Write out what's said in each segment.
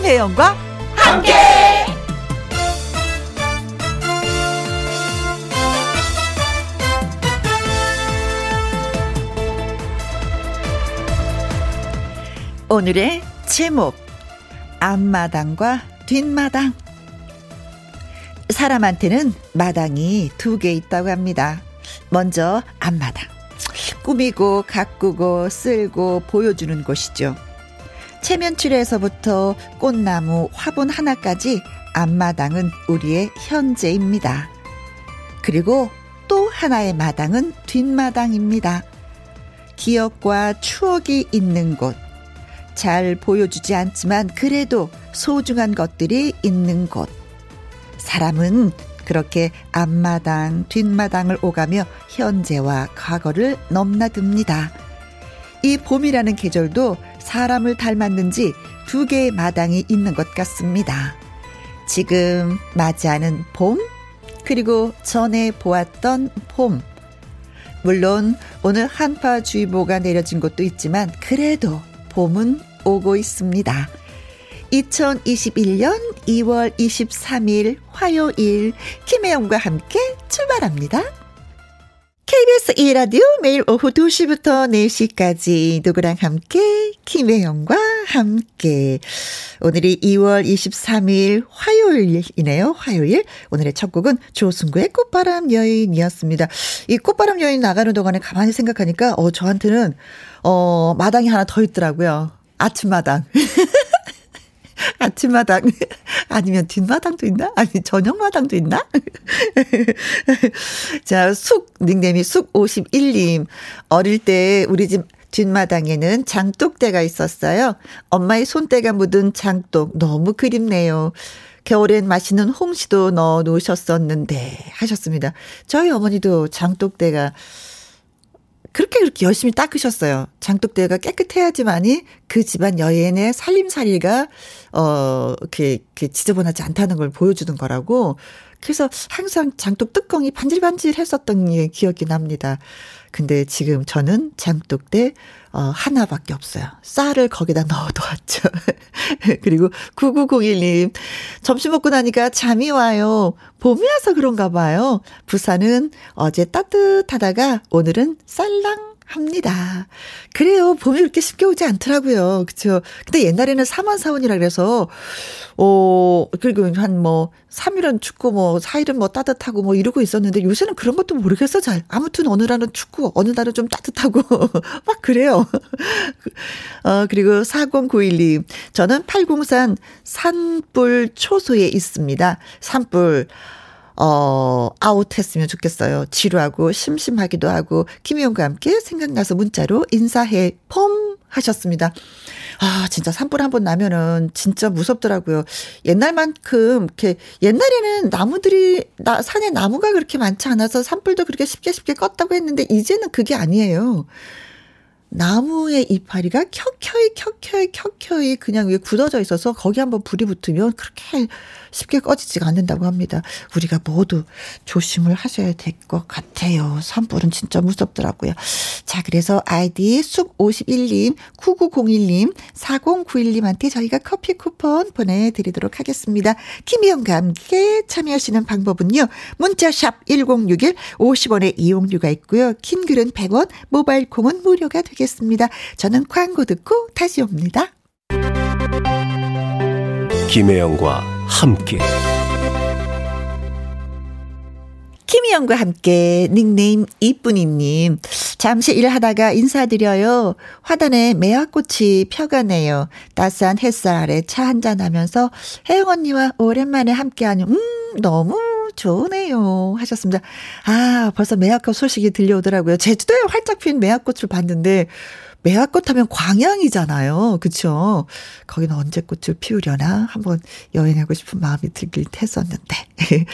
김혜영과 함께. 오늘의 제목 앞마당과 뒷마당 사람한테는 마당이 두 개 있다고 합니다. 먼저 앞마당. 꾸미고 가꾸고 쓸고 보여주는 곳이죠. 체면출에서부터 꽃나무 화분 하나까지 앞마당은 우리의 현재입니다. 그리고 또 하나의 마당은 뒷마당입니다. 기억과 추억이 있는 곳. 잘 보여주지 않지만 그래도 소중한 것들이 있는 곳. 사람은 그렇게 앞마당, 뒷마당을 오가며 현재와 과거를 넘나듭니다. 이 봄이라는 계절도 사람을 닮았는지 두 개의 마당이 있는 것 같습니다. 지금 맞이하는 봄, 그리고 전에 보았던 봄. 물론 오늘 한파주의보가 내려진 곳도 있지만 그래도 봄은 오고 있습니다. 2021년 2월 23일 화요일 김혜영과 함께 출발합니다. KBS 2라디오 매일 오후 2시부터 4시까지 누구랑 함께 김혜영과 함께 오늘이 2월 23일 화요일이네요. 화요일 오늘의 첫 곡은 조승구의 꽃바람 여인이었습니다. 이 꽃바람 여인 나가는 동안에 가만히 생각하니까 어 저한테는 어 마당이 하나 더 있더라고요. 아침마당. 아침마당 아니면 뒷마당도 있나? 아니 저녁마당도 있나? 자, 숙 닉네임이 숙 51님. 어릴 때 우리 집 뒷마당에는 장독대가 있었어요. 엄마의 손때가 묻은 장독 너무 그립네요. 겨울엔 맛있는 홍시도 넣어 놓으셨었는데 하셨습니다. 저희 어머니도 장독대가 그렇게 그렇게 열심히 닦으셨어요. 장독대가 깨끗해야지만이 그 집안 여인의 살림살이가 어 이렇게, 지저분하지 않다는 걸 보여주는 거라고. 그래서 항상 장독 뚜껑이 반질반질했었던 기억이 납니다. 근데 지금 저는 장독대 어 하나밖에 없어요. 쌀을 거기다 넣어놓았죠. 그리고 9901님 점심 먹고 나니까 잠이 와요. 봄이 와서 그런가 봐요. 부산은 어제 따뜻하다가 오늘은 쌀랑 합니다. 그래요. 봄이 그렇게 쉽게 오지 않더라고요. 그쵸. 근데 옛날에는 4만 사원이라 그래서, 어, 그리고 한 뭐, 3일은 춥고 뭐, 4일은 뭐 따뜻하고 뭐 이러고 있었는데 요새는 그런 것도 모르겠어, 잘. 아무튼 어느 날은 춥고, 어느 날은 좀 따뜻하고, 막 그래요. 어, 그리고 4091님. 저는 팔공산 산불 초소에 있습니다. 산불. 어, 아웃했으면 좋겠어요. 지루하고 심심하기도 하고 김희영과 함께 생각나서 문자로 인사해 폼 하셨습니다. 아, 진짜 산불 한 번 나면은 진짜 무섭더라고요. 옛날만큼 이렇게 옛날에는 나무들이 나 산에 나무가 그렇게 많지 않아서 산불도 그렇게 쉽게 쉽게 껐다고 했는데 이제는 그게 아니에요. 나무의 이파리가 켜켜이 켜켜이 켜켜이 그냥 위에 굳어져 있어서 거기 한번 불이 붙으면 그렇게 쉽게 꺼지지가 않는다고 합니다. 우리가 모두 조심을 하셔야 될 것 같아요. 산불은 진짜 무섭더라고요. 자, 그래서 아이디 숲 51님, 9901님, 4091님한테 저희가 커피 쿠폰 보내드리도록 하겠습니다. 김희영과 함께 참여하시는 방법은요. 문자샵 1061 50원의 이용료가 있고요. 킹글은 100원, 모바일 콩은 무료가 되겠습니다. 저는 광고 듣고 다시 옵니다. 김혜영과 함께 김희영과 함께 닉네임 이쁜이님 잠시 일하다가 인사드려요. 화단에 매화꽃이 펴가네요. 따스한 햇살 아래 차 한잔 하면서 혜영 언니와 오랜만에 함께하니 음 너무 좋네요. 하셨습니다. 아, 벌써 매화꽃 소식이 들려오더라고요. 제주도에 활짝 핀 매화꽃을 봤는데, 매화꽃 하면 광양이잖아요. 그쵸? 거기는 언제 꽃을 피우려나? 한번 여행하고 싶은 마음이 들긴 했었는데.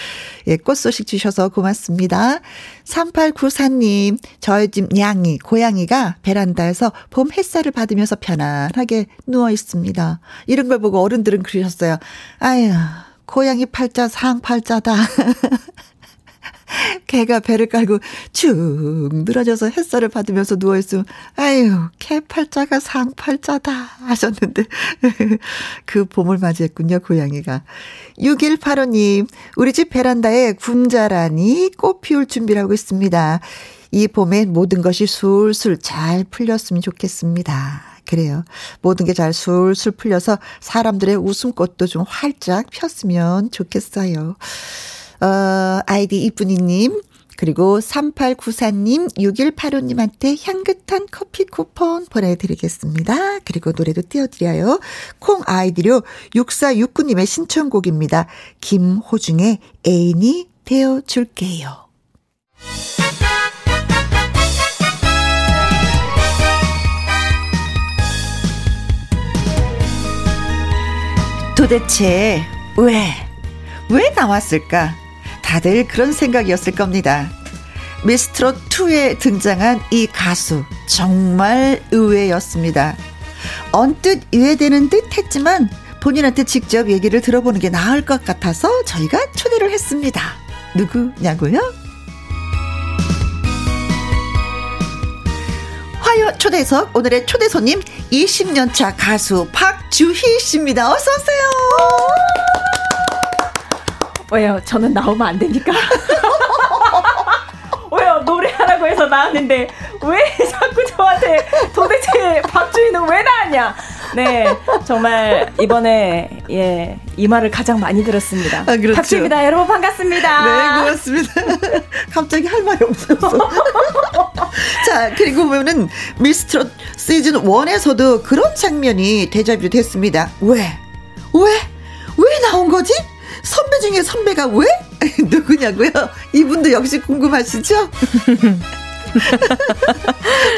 예, 꽃 소식 주셔서 고맙습니다. 3894님, 저희 집 냥이, 고양이가 베란다에서 봄 햇살을 받으면서 편안하게 누워 있습니다. 이런 걸 보고 어른들은 그러셨어요. 아유, 고양이 팔자 상팔자다. 개가 배를 깔고 축 늘어져서 햇살을 받으면서 누워있으면, 아유, 개팔자가 상팔자다 하셨는데, 그 봄을 맞이했군요, 고양이가. 6185님, 우리 집 베란다에 군자라니 꽃 피울 준비를 하고 있습니다. 이 봄엔 모든 것이 술술 잘 풀렸으면 좋겠습니다. 그래요. 모든 게 잘 술술 풀려서 사람들의 웃음꽃도 좀 활짝 폈으면 좋겠어요. 어, 아이디 이쁜이님, 그리고 3894님, 6185님한테 향긋한 커피 쿠폰 보내드리겠습니다. 그리고 노래도 띄워드려요. 콩 아이디로 6469님의 신청곡입니다. 김호중의 애인이 되어줄게요. 도대체 왜, 왜 나왔을까? 다들 그런 생각이었을 겁니다. 미스트롯 2에 등장한 이 가수 정말 의외였습니다. 언뜻 이해되는 듯 했지만 본인한테 직접 얘기를 들어보는 게 나을 것 같아서 저희가 초대를 했습니다. 누구냐고요? 화요 초대석 오늘의 초대 손님 20년차 가수 박주희 씨입니다. 어서 오세요. 왜요? 저는 나오면 안 되니까. 왜요? 노래하라고 해서 나왔는데 왜 자꾸 저한테 도대체 박주희는 왜 나왔냐? 네, 정말 이번에 예, 이 말을 가장 많이 들었습니다. 아, 그렇죠. 박주입니다. 여러분 반갑습니다. 네, 고맙습니다. 갑자기 할 말이 없어서. 자, 그리고 보면은 미스트롯 시즌 1에서도 그런 장면이 대자뷰 됐습니다. 왜? 왜? 왜 나온 거지? 선배 중에 선배가 왜? 누구냐고요? 이분도 역시 궁금하시죠?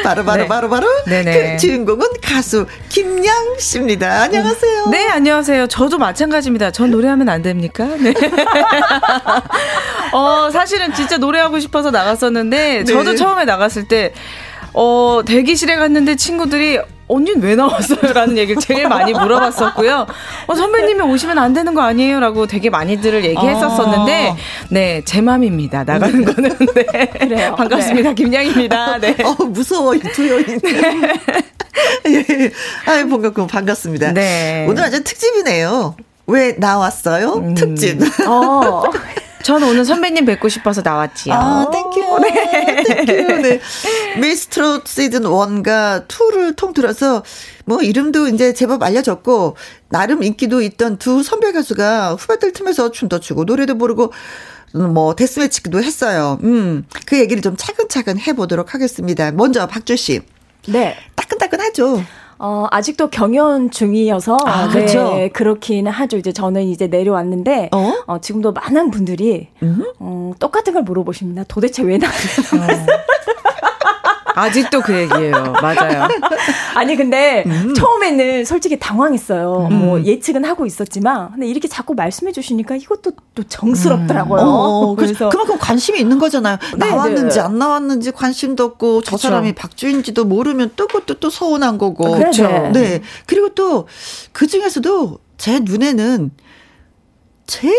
바로 바로 네. 바로 바로 네네. 그 주인공은 가수 김양 씨입니다. 안녕하세요. 네, 안녕하세요. 저도 마찬가지입니다. 전 노래하면 안 됩니까? 네. 어, 사실은 진짜 노래하고 싶어서 나갔었는데 저도 네. 처음에 나갔을 때 어, 대기실에 갔는데 친구들이 언니는 왜 나왔어요? 라는 얘기를 제일 많이 물어봤었고요. 어, 선배님이 오시면 안 되는 거 아니에요? 라고 되게 많이들을 얘기했었었는데, 아. 네, 제 맘입니다. 나가는 네. 거는. 네. 그래요. 반갑습니다. 네. 김양입니다. 네. 어, 무서워, 두 여인. 네. 예. 아유, 반갑고 반갑습니다. 네. 오늘 아주 특집이네요. 왜 나왔어요? 음. 특집. 어. 저는 오늘 선배님 뵙고 싶어서 나왔지요. 아, thank you. 네. 네. 미스트롯 시즌 1과 2를 통틀어서 뭐 이름도 이제 제법 알려졌고 나름 인기도 있던 두 선배 가수가 후배들 틈에서 춤도 추고 노래도 부르고 뭐 데스매치기도 했어요. 음. 그 얘기를 좀 차근차근 해 보도록 하겠습니다. 먼저 박주 씨. 네. 따끈따끈하죠. 어, 아직도 경연 중이어서 아, 그렇죠. 네, 그렇기는 하죠. 이제 저는 이제 내려왔는데 어, 어 지금도 많은 분들이 음? 어, 똑같은 걸 물어보십니다. 도대체 왜 나왔어요? 아직도 그 얘기예요. 맞아요. 아니 근데 음. 처음에는 솔직히 당황했어요. 음. 뭐 예측은 하고 있었지만 근데 이렇게 자꾸 말씀해 주시니까 이것도 또 정스럽더라고요. 음. 어, 그래서 그만큼 관심이 있는 거잖아요. 네, 나왔는지 네. 안 나왔는지 관심도 없고 저 그쵸. 사람이 박주인지도 모르면 또 그것도 또 서운한 거고. 그렇죠. 네. 그리고 또 그 중에서도 제 눈에는 제일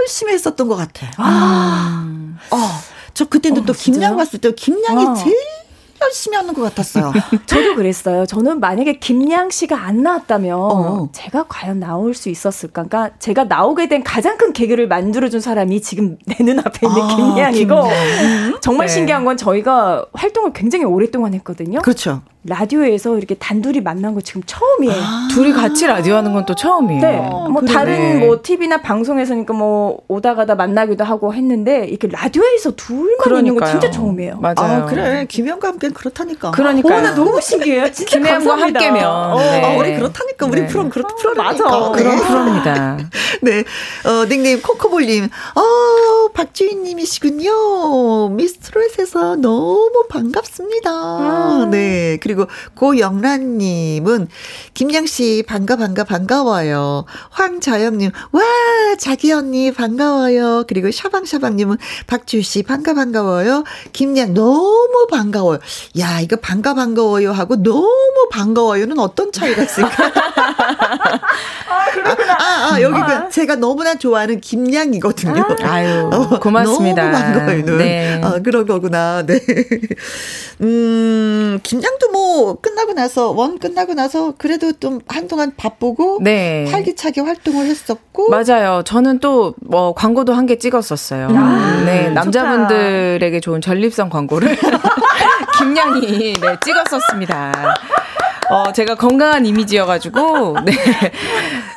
열심히 했었던 것 같아요. 아. 어. 저 그때는 어, 또 김양 봤을 때 김양이 어. 제일 열심히 하는 것 같았어요. 저도 그랬어요. 저는 만약에 김양 씨가 안 나왔다면 어. 제가 과연 나올 수 있었을까? 그러니까 제가 나오게 된 가장 큰 계기를 만들어준 사람이 지금 내 눈앞에 있는 아, 김양이고 김양. 정말 네. 신기한 건 저희가 활동을 굉장히 오랫동안 했거든요. 그렇죠. 라디오에서 이렇게 단둘이 만난 거 지금 처음이에요. 아~ 둘이 같이 라디오 하는 건 또 처음이에요. 네. 뭐 그러네. 다른 뭐 TV나 방송에서니까 뭐 오다 가다 만나기도 하고 했는데 이렇게 라디오에서 둘만 그러니까요. 있는 거 진짜 처음이에요. 맞아요. 아, 그래. 김영과 함께 그렇다니까. 그러니까. 어, 나 너무 신기해요. 진짜 김영과 함께면. 어, 네. 아, 우리 그렇다니까. 우리 네. 프로 그렇 프로라니까. 맞아. 그런 네. 프로입니다. 네. 어, 닉네임 코코볼님. 어, 박주인 님이시군요. 미스트롯에서 너무 반갑습니다. 아. 네. 그리고 고영 정란님은 김양씨 반가 반가 반가워요. 황자영님 와 자기 언니 반가워요. 그리고 샤방샤방님은 박주씨 반가 반가워요. 김양 너무 반가워요. 야 이거 반가 반가워요 하고 너무 반가워요는 어떤 차이가 있을까? 아, 그렇구나. 아, 아, 아 여기 그 제가 너무나 좋아하는 김양이거든요. 아, 유 너무, 고맙습니다. 너무 반가워요. 네. 아, 그런 거구나. 네. 음, 김장도 뭐 끝나고 나서 원 끝나고 나서 그래도 좀 한동안 바쁘고 네. 활기차게 활동을 했었고 맞아요. 저는 또 뭐 광고도 한 개 찍었었어요. 아, 네, 남자분들에게 좋은 전립선 광고를 김양이 네, 찍었었습니다. 어, 제가 건강한 이미지여가지고, 네.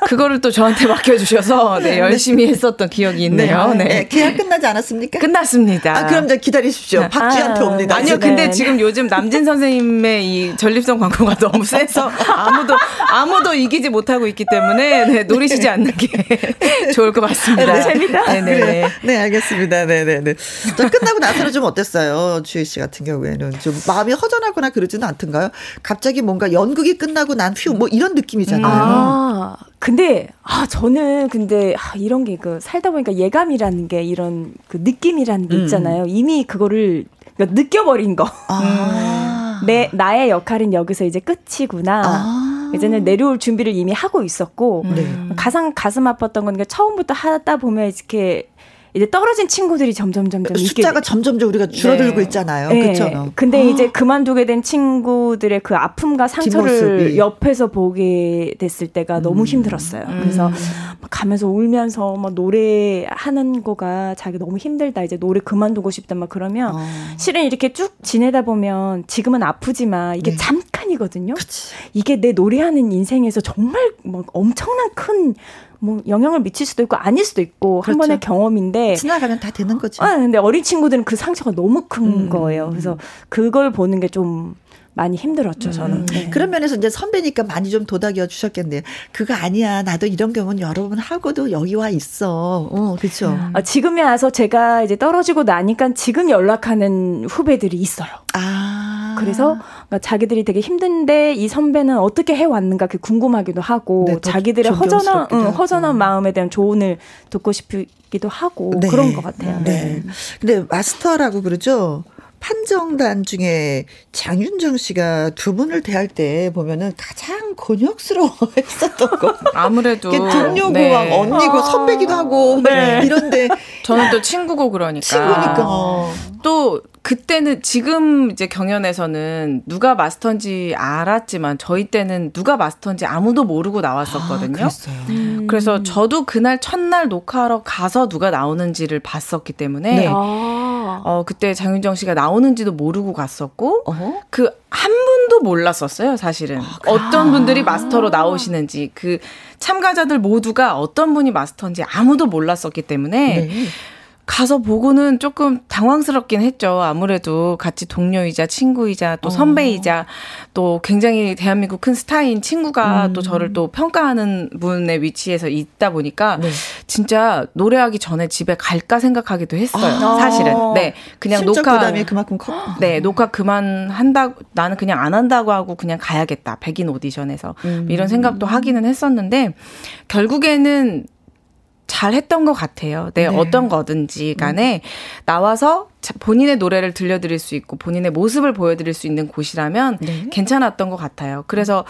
그거를 또 저한테 맡겨주셔서, 네, 열심히 했었던 기억이 있네요. 네. 네. 계약 끝나지 않았습니까? 끝났습니다. 아, 그럼 저 기다리십시오. 박쥐한테 아, 옵니다. 아니요, 근데 네. 지금 요즘 남진 선생님의 이 전립선 광고가 너무 세서 아무도, 아무도 이기지 못하고 있기 때문에, 네, 노리시지 않는 게 좋을 것 같습니다. 네, 재밌다. 네네. 네, 네, 알겠습니다. 네네네. 네, 자, 끝나고 나서는 좀 어땠어요? 주희 씨 같은 경우에는. 좀 마음이 허전하거나 그러지는 않던가요? 갑자기 뭔가 연극이 끝나고 난 휴 뭐 이런 느낌이잖아요. 아, 근데 아 저는 근데 아, 이런 게 그 살다 보니까 예감이라는 게 이런 그 느낌이라는 게 음. 있잖아요. 음. 이미 그거를 그러니까 느껴버린 거. 아. 내 나의 역할은 여기서 이제 끝이구나. 아. 이제는 내려올 준비를 이미 하고 있었고 음. 가장 가슴 아팠던 건 처음부터 하다 보면 이렇게 이제 떨어진 친구들이 점점 점점 숫자가 있게, 점점점 우리가 줄어들고 네. 있잖아요. 네. 그렇죠. 근데 아. 이제 그만두게 된 친구들의 그 아픔과 상처를 뒷모습이. 옆에서 보게 됐을 때가 음. 너무 힘들었어요. 음. 그래서 가면서 울면서 막 노래하는 거가 자기 너무 힘들다. 이제 노래 그만두고 싶다. 막 그러면 어. 실은 이렇게 쭉 지내다 보면 지금은 아프지만 이게 네. 잠깐이거든요. 그치. 이게 내 노래하는 인생에서 정말 막 엄청난 큰 뭐 영향을 미칠 수도 있고 아닐 수도 있고 그렇죠. 한 번의 경험인데 지나가면 다 되는 거죠. 아, 근데 어린 친구들은 그 상처가 너무 큰 음. 거예요. 그래서 그걸 보는 게 좀 많이 힘들었죠, 음. 저는. 네. 그런 면에서 이제 선배니까 많이 좀 도닥여 주셨겠네요. 그거 아니야. 나도 이런 경우는 여러 번 하고도 여기 와 있어. 어, 그렇죠. 음. 아, 지금에 와서 제가 이제 떨어지고 나니까 지금 연락하는 후배들이 있어요. 아. 그래서 그러니까 자기들이 되게 힘든데 이 선배는 어떻게 해 왔는가 그 궁금하기도 하고 네, 자기들의 허전한 응, 허전한 마음에 대한 조언을 듣고 싶기도 하고 네. 그런 것 같아요. 네. 네. 근데 마스터라고 그러죠. 판정단 중에 장윤정 씨가 두 분을 대할 때 보면은 가장 곤욕스러워 했었던 거. 아무래도. 동료고 네. 막 언니고 아. 선배기도 하고 네. 이런데. 저는 또 친구고 그러니까. 친구니까. 또 그때는 지금 이제 경연에서는 누가 마스터인지 알았지만 저희 때는 누가 마스터인지 아무도 모르고 나왔었거든요. 아, 음. 그래서 저도 그날 첫날 녹화하러 가서 누가 나오는지를 봤었기 때문에 네. 아. 어 그때 장윤정 씨가 나오는지도 모르고 갔었고 그한 분도 몰랐었어요, 사실은. 아, 어떤 분들이 마스터로 나오시는지 그 참가자들 모두가 어떤 분이 마스터인지 아무도 몰랐었기 때문에 네. 가서 보고는 조금 당황스럽긴 했죠. 아무래도 같이 동료이자 친구이자 또 어. 선배이자 또 굉장히 대한민국 큰 스타인 친구가 음. 또 저를 또 평가하는 분의 위치에서 있다 보니까 네. 진짜 노래하기 전에 집에 갈까 생각하기도 했어요. 아. 사실은. 네. 그냥 녹화 부담이 그만큼 컸. 네, 녹화 그만 한다 나는 그냥 안 한다고 하고 그냥 가야겠다. 백인 오디션에서. 음. 이런 생각도 하기는 했었는데 결국에는 잘 했던 것 같아요. 네, 네. 어떤 거든지 간에 음. 나와서 본인의 노래를 들려드릴 수 있고 본인의 모습을 보여드릴 수 있는 곳이라면 네. 괜찮았던 것 같아요. 그래서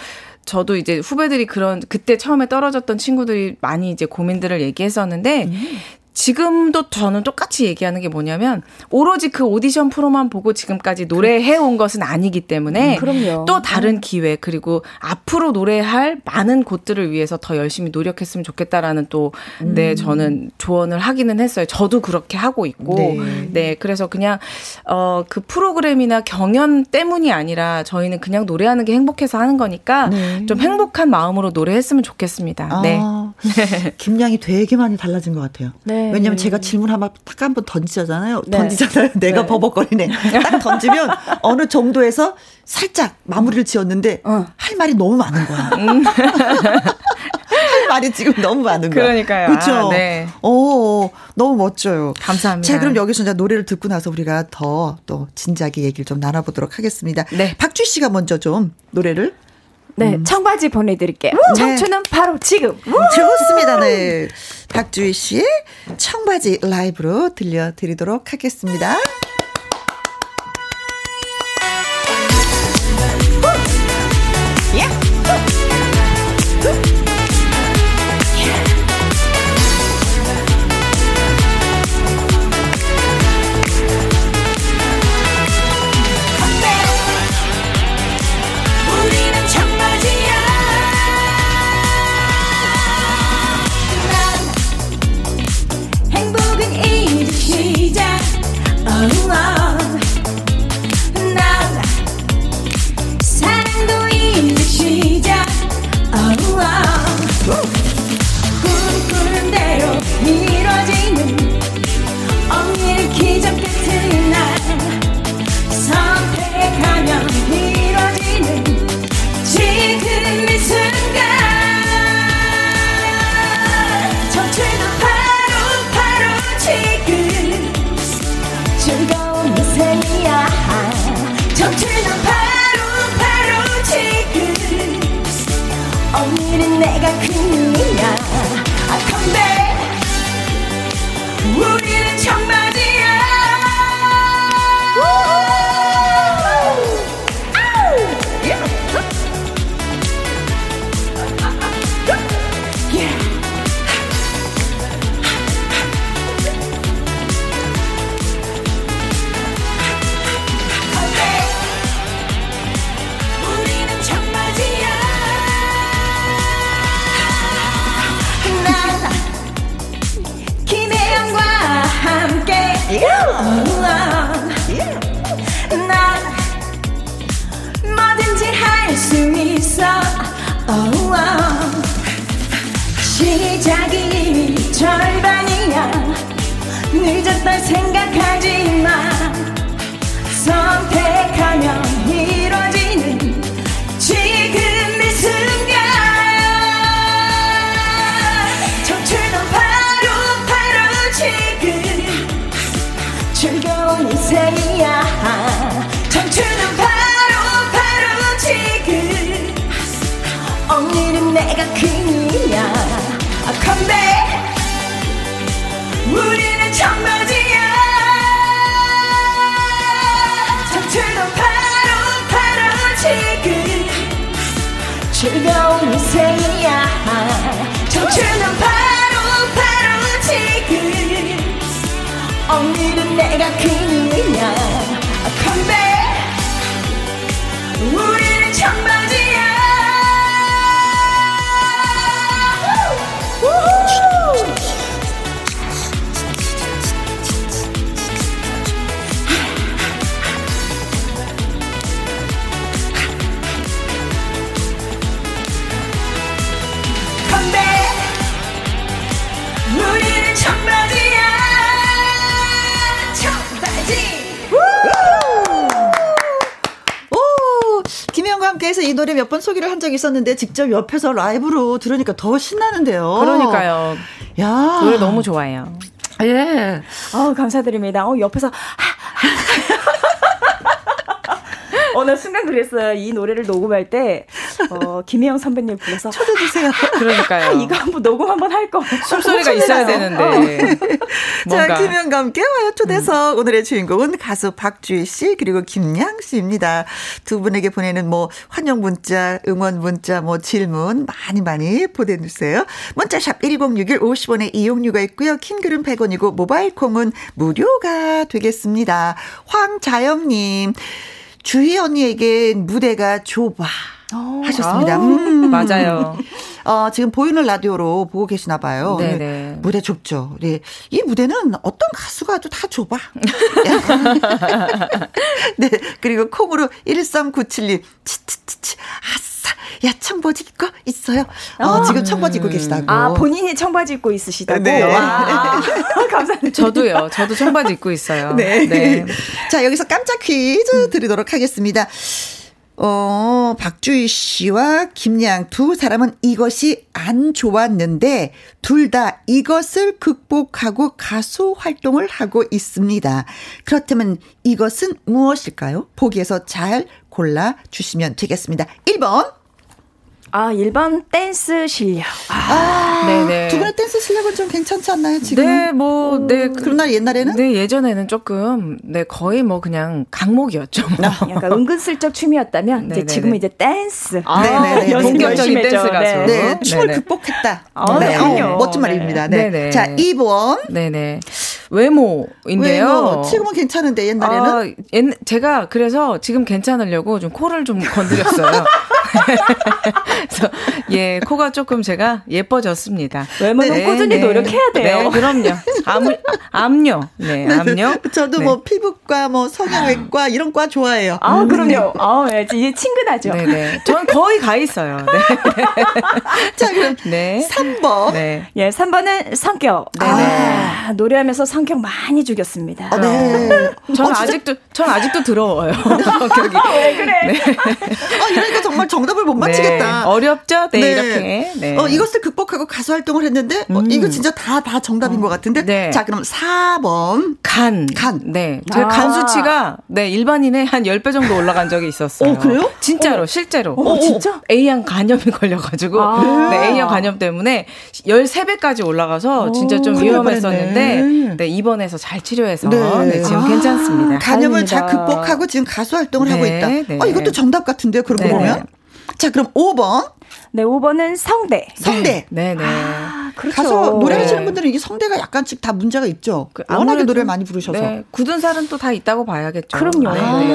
저도 이제 후배들이 그런 그때 처음에 떨어졌던 친구들이 많이 이제 고민들을 얘기했었는데 음. 지금도 저는 똑같이 얘기하는 게 뭐냐면 오로지 그 오디션 프로만 보고 지금까지 노래해 온 것은 아니기 때문에 음, 또 다른 음. 기회 그리고 앞으로 노래할 많은 곳들을 위해서 더 열심히 노력했으면 좋겠다라는 또 음. 네, 저는 조언을 하기는 했어요. 저도 그렇게 하고 있고 네, 네 그래서 그냥 어 그 프로그램이나 경연 때문이 아니라 저희는 그냥 노래하는 게 행복해서 하는 거니까 네. 좀 행복한 마음으로 노래했으면 좋겠습니다. 아, 네. 김양이 되게 많이 달라진 것 같아요. 네. 네. 왜냐면 제가 질문 한번 딱 한 번 던지잖아요. 네. 던지잖아요. 내가 네. 버벅거리네. 딱 던지면 어느 정도에서 살짝 마무리를 지었는데 어. 할 말이 너무 많은 거야. 음. 할 말이 지금 너무 많은 거야. 그러니까요. 그렇죠. 아, 네. 오, 너무 멋져요. 감사합니다. 자, 그럼 여기서 이제 노래를 듣고 나서 우리가 더 또 진지하게 얘기를 좀 나눠보도록 하겠습니다. 네. 박주 씨가 먼저 좀 노래를 네, 음. 청바지 보내드릴게요. 네. 청춘은 바로 지금. 좋습니다. 네. 박주희 씨의 청바지 라이브로 들려드리도록 하겠습니다. 시작이 절반이야. 늦었다 생각하지 마 선택하면 이뤄지는 지금 이 순간. 청춘은 바로 바로 지금 즐거운 인생이야. 청춘은 바로 바로 지금. 오늘은 내가 퀸이야 컴백 우리는 청바지야. 청춘은 바로 바로 지금 즐거운 인생이야. 청춘은 바로 바로 지금 오늘은 내가 퀸이야 컴백 우리는 청바지 함께해서 이 노래 몇 번 소개를 한 적이 있었는데 직접 옆에서 라이브로 들으니까 더 신나는데요. 그러니까요. 야, 노래 너무 좋아해요. 예. 어, 감사드립니다. 어, 옆에서. 어, 나 순간 그랬어요. 이 노래를 녹음할 때, 어, 김혜영 선배님 불러서. 초대주세요. 그러니까요. 이거 한번 녹음 한번 할 거. 숨소리가 있어야 되는데. 자, 뭔가. 김혜영과 함께 와요 초대석. 오늘의 주인공은 가수 박주희 씨 그리고 김양 씨입니다. 두 분에게 보내는 뭐 환영 문자, 응원 문자, 뭐 질문 많이 많이 보내주세요. 문자샵 1061 50원의 이용료가 있고요. 킹글은 100원이고 모바일 콩은 무료가 되겠습니다. 황자영님. 주희 언니에게 무대가 좁아. 하셨습니다. 음. 맞아요. 어, 지금 보이는 라디오로 보고 계시나 봐요. 네네. 네, 무대 좁죠. 네. 이 무대는 어떤 가수가 도다 좁아. 네. 그리고 콩으로 1397님. 치치치치. 아싸. 야, 청바지 입고 있어요. 어, 지금 청바지 입고 계시다고. 아, 본인이 청바지 입고 있으시다고? 네. 와. 감사합니다. 저도요. 저도 청바지 입고 있어요. 네. 자, 여기서 깜짝 퀴즈 드리도록 하겠습니다. 어, 박주희 씨와 김양 두 사람은 이것이 안 좋았는데 둘 다 이것을 극복하고 가수 활동을 하고 있습니다. 그렇다면 이것은 무엇일까요? 보기에서 잘 골라 주시면 되겠습니다. 1번. 아, 1번 댄스 실력. 아, 네네. 두 분의 댄스 실력은 좀 괜찮지 않나요, 지금? 네, 뭐, 네. 그러나 옛날에는? 네, 예전에는 조금, 네, 거의 뭐 그냥 강목이었죠. 뭐. 약간 은근슬쩍 춤이었다면 이제. 지금은 이제 댄스. 아. 연습 본격적인 열심히 했죠. 댄스 가수. 네. 네, 춤을 네네. 극복했다. 아, 네, 그럼요. 어, 멋진 네. 말입니다. 네. 네네. 자, 2번. 네네. 외모인데요. 외모. 지금은 괜찮은데 옛날에는 아, 옛, 제가 그래서 지금 괜찮으려고 좀 코를 좀 건드렸어요. 그래서 예, 코가 조금 제가 예뻐졌습니다. 외모는 네, 꾸준히 네. 노력해야 돼요. 네, 그럼요. 암, 암요. 네, 암요. 저도 네. 뭐 피부과 뭐 성형외과 이런 과 좋아해요. 아, 그럼요. 아, 예, 이제 친근하죠. 네 네. 저는 거의 가 있어요. 네. 자, 그럼 네. 3번. 네. 예, 3번은 성격. 네네. 아, 노래하면서 성격 많이 죽였습니다. 어, 네. 저는 어? 아직도, 전 아직도 더러워요. 성격이. 왜 그래? 어, 이러니까 정말 정 답을 못 맞히겠다. 네. 어렵죠? 네, 이렇게. 네. 어, 이것을 극복하고 가수 활동을 했는데, 어, 이거 진짜 다, 다 정답인 것 같은데. 네. 자, 그럼 4번. 간. 간. 네. 제 아. 간 수치가, 네, 일반인의 한 10배 정도 올라간 적이 있었어요. 어, 그래요? 진짜로, 실제로. 어, 진짜? A형 간염이 걸려 가지고, 아. 네, A형 간염 때문에 13배까지 올라가서 진짜 좀 위험했었는데. 네, 입원해서 잘 치료해서, 네. 네, 지금 아. 괜찮습니다. 간염을 잘. 극복하고 지금 가수 활동을 하고 네, 있다. 네. 어, 이것도 정답 같은데요, 그러고 네. 보면. 자, 그럼 5번. 네, 5번은 성대. 성대. 네, 네. 아, 그렇죠. 가서 노래하시는 네. 분들은 이 성대가 약간씩 다 문제가 있죠. 그 워낙에 노래를 많이 부르셔서. 네, 굳은 살은 또 다 있다고 봐야겠죠. 그럼요. 네, 네.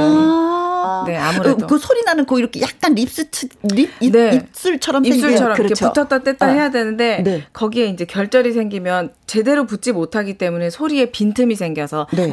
아, 아. 네, 아무래도. 어, 그 소리 나는 거 이렇게 약간 립스트 립 입, 네. 입술처럼 입술처럼 이렇게 그렇죠. 붙었다 뗐다 아. 해야 되는데 네. 거기에 이제 결절이 생기면 제대로 붙지 못하기 때문에 소리에 빈틈이 생겨서 네.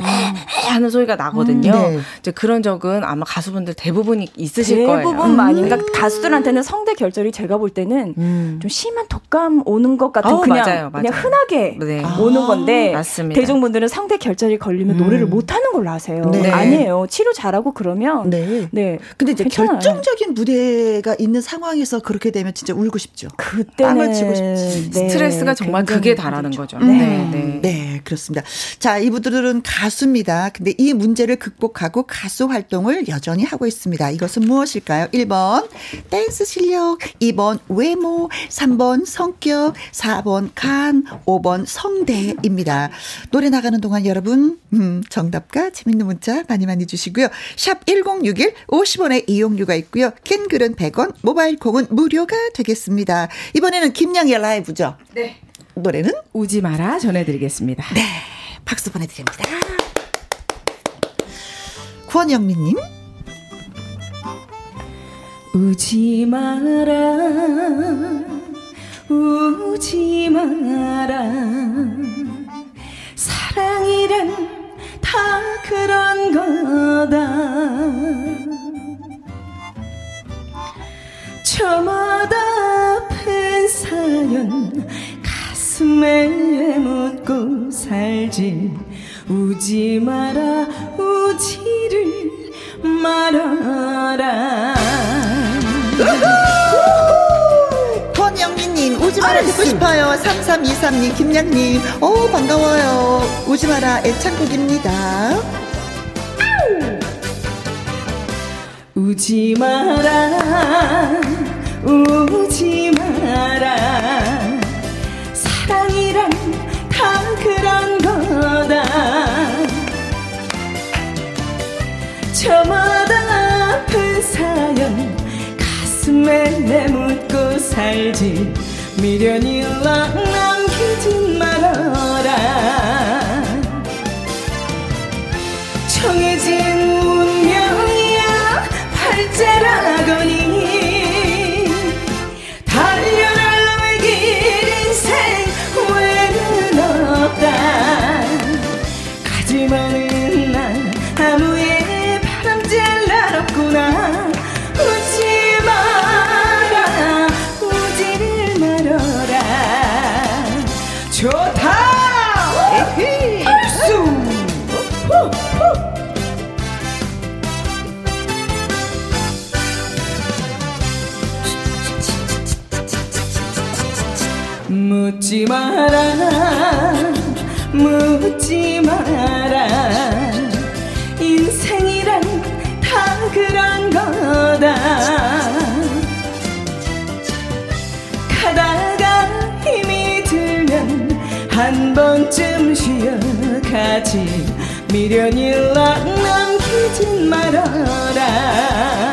하는 소리가 나거든요. 음, 네. 이제 그런 적은 아마 가수분들 대부분이 있으실 거예요. 대부분 많이. 그러니까 가수들한테는 성대 결절이 제가 볼 때는 음. 좀 심한 독감 오는 것 같은 어, 그냥 맞아요, 그냥 맞아요. 흔하게 네. 오는 건데 맞습니다. 대중분들은 성대 결절이 걸리면 노래를 못 하는 걸로 아세요. 네. 아니에요. 치료 잘하고 그러면 네. 네. 근데 이제 괜찮아요. 결정적인 무대가 있는 상황에서 그렇게 되면 진짜 울고 싶죠. 그때는 치고 싶지. 네, 스트레스가 정말 달하는 힘들죠. 거죠. 네, 네. 네, 그렇습니다. 자, 이분들은 가수입니다. 근데 이 문제를 극복하고 가수 활동을 여전히 하고 있습니다. 이것은 무엇일까요? 1번, 댄스 실력, 2번, 외모, 3번, 성격, 4번, 간, 5번, 성대입니다. 노래 나가는 동안 여러분, 음, 정답과 재밌는 문자 많이 많이 주시고요. 샵 1061, 50원의 이용료가 있고요. 캔 글은 100원, 모바일 콩은 무료가 되겠습니다. 이번에는 김양의 라이브죠? 네. 노래는 우지 마라 전해드리겠습니다. 네, 박수 보내드립니다. 구원영민님, 우지 마라 우지 마라 사랑이란 다 그런 거다. 저마다 아픈 사연 가슴에 묻고 살지. 우지 마라 우지를 말아라 우지마라 듣고 싶어요. 3323님, 김양님, 오, 반가워요. 우지마라 애창곡입니다. 우지 마라 우지 마라 사랑이란 다 그런 거다 저마다 아픈 사연 가슴에 내묻고 살지 미련이 락 남기 묻지 마라 묻지 마라. 인생이란 다 그런 거다. 가다가 힘이 들면 한 번쯤 쉬어가지. 미련이 락 남기진 말아라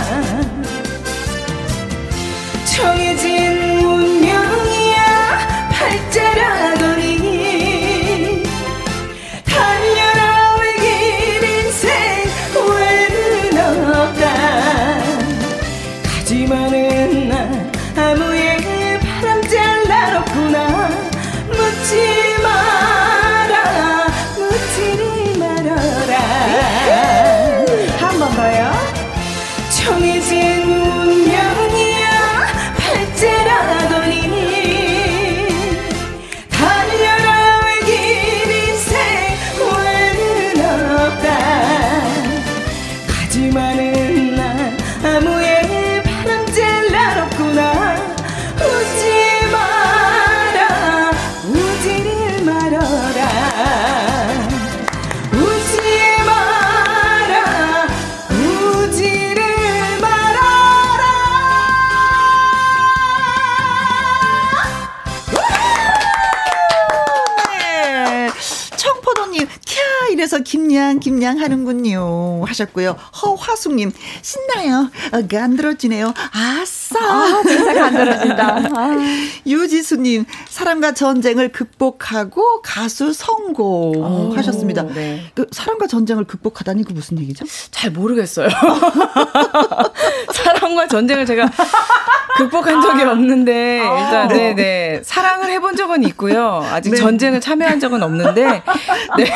김양, 김양 하는군요. 하셨고요. 허화숙님, 신나요. 어, 간들어지네요. 아싸! 아싸. 아, 진짜 간절해진다. 아. 유지수님, 사랑과 전쟁을 극복하고 가수 성공 하셨습니다. 네. 그 사랑과 전쟁을 극복하다니 그 무슨 얘기죠? 잘 모르겠어요. 사랑과 전쟁을 제가 극복한 적이 없는데 일단 네, 네. 사랑을 해본 적은 있고요. 아직 전쟁을 참여한 적은 없는데 네.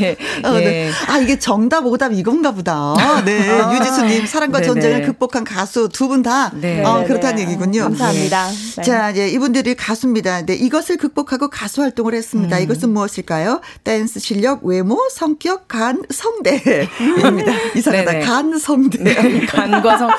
예. 어, 네. 예. 아, 이게 정답, 오답 이건가 보다. 네. 유지수님, 사랑과 네네. 전쟁을 극복한 가수 두분 다. 네. 어, 네네네. 그렇다는 얘기군요. 감사합니다. 네. 자, 이제 이분들이 가수입니다. 네, 이것을 극복하고 가수 활동을 했습니다. 음. 이것은 무엇일까요? 댄스 실력, 외모, 성격, 간, 성대입니다. 이상하다. 네네. 간, 성대. 네. 간과 성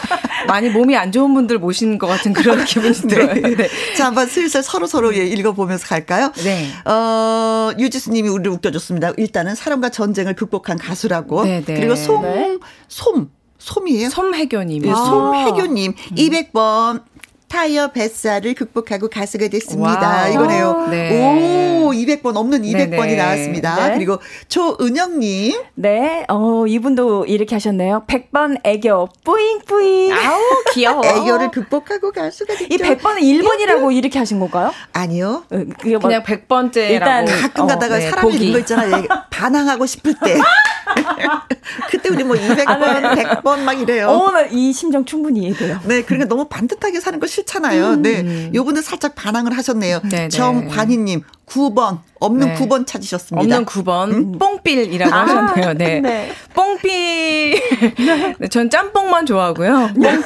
많이 몸이 안 좋은 분들 모신 것 같은 그런 기분이 들어요. 네. 자, 한번 슬슬 서로 서로 예, 읽어보면서 갈까요? 네. 어, 유지수님이 우리를 웃겨줬습니다. 일단은 사랑과 전쟁을 극복한 가수라고. 네, 네. 그리고 솜, 네. 솜, 솜이에요? 솜혜교님. 예, 아. 솜혜교님 200번 타이어 뱃살을 극복하고 가수가 됐습니다. wow. 이거네요. 네. 오, 200번 없는 200번이 네네. 나왔습니다. 네. 그리고 조은영님. 네, 어, 이분도 이렇게 하셨네요. 100번 애교, 뿌잉뿌잉. 아우 귀여워. 애교를 극복하고 가수가 됐죠. 이 100번은 1번이라고 이렇게 하신 건가요? 아니요. 어, 뭐- 그냥 100번째라고. 일단 가끔 어, 가다가 네, 사람이. 이런 거 있잖아요. 얘 반항하고 싶을 때. 그때 우리 뭐 200번, 100번 막 이래요. 어, 나이 심정 충분히 이해돼요. 네, 그러니까 너무 반듯하게 사는 거 싫잖아요. 네. 요분은 살짝 반항을 하셨네요. 네, 네. 정관희님, 9번, 없는 네. 9번 찾으셨습니다. 없는 9번 뽕삘이라고 하셨네요. 네. 네. 뽕삘. 네, 전 짬뽕만 좋아하고요. 뽕삘.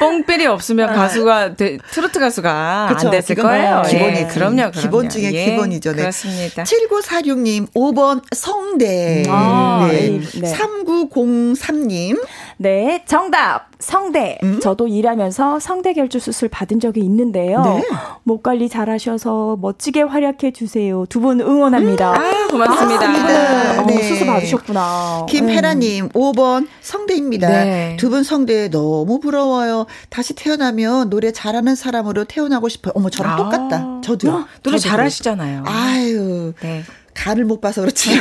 뽕삘이 없으면 가수가 되- 트로트 가수가 그쵸, 안 됐을 거예요. 기본이지. 예, 그럼요, 그럼요. 기본 중에 예, 기본이죠. 네. 그렇습니다. 7946님, 5번 성대. 아, 네. 이- 네. 3903님, 네, 정답. 성대. 저도 일하면서 성대 결주 수술 받은 적이 있는데요. 네. 목 관리 잘하셔서 멋지게 활약해 주세요. 두 분 응원합니다. 아, 고맙습니다. 어, 네. 수술 받으셨구나. 김혜라님, 5번 성대입니다. 네. 두분 성대 너무 부러워요. 다시 태어나면 노래 잘하는 사람으로 태어나고 싶어요. 어머, 저랑 아. 똑같다. 저도요. 노래 저도 잘하시잖아요. 아유, 네. 간을 못 봐서 그렇지.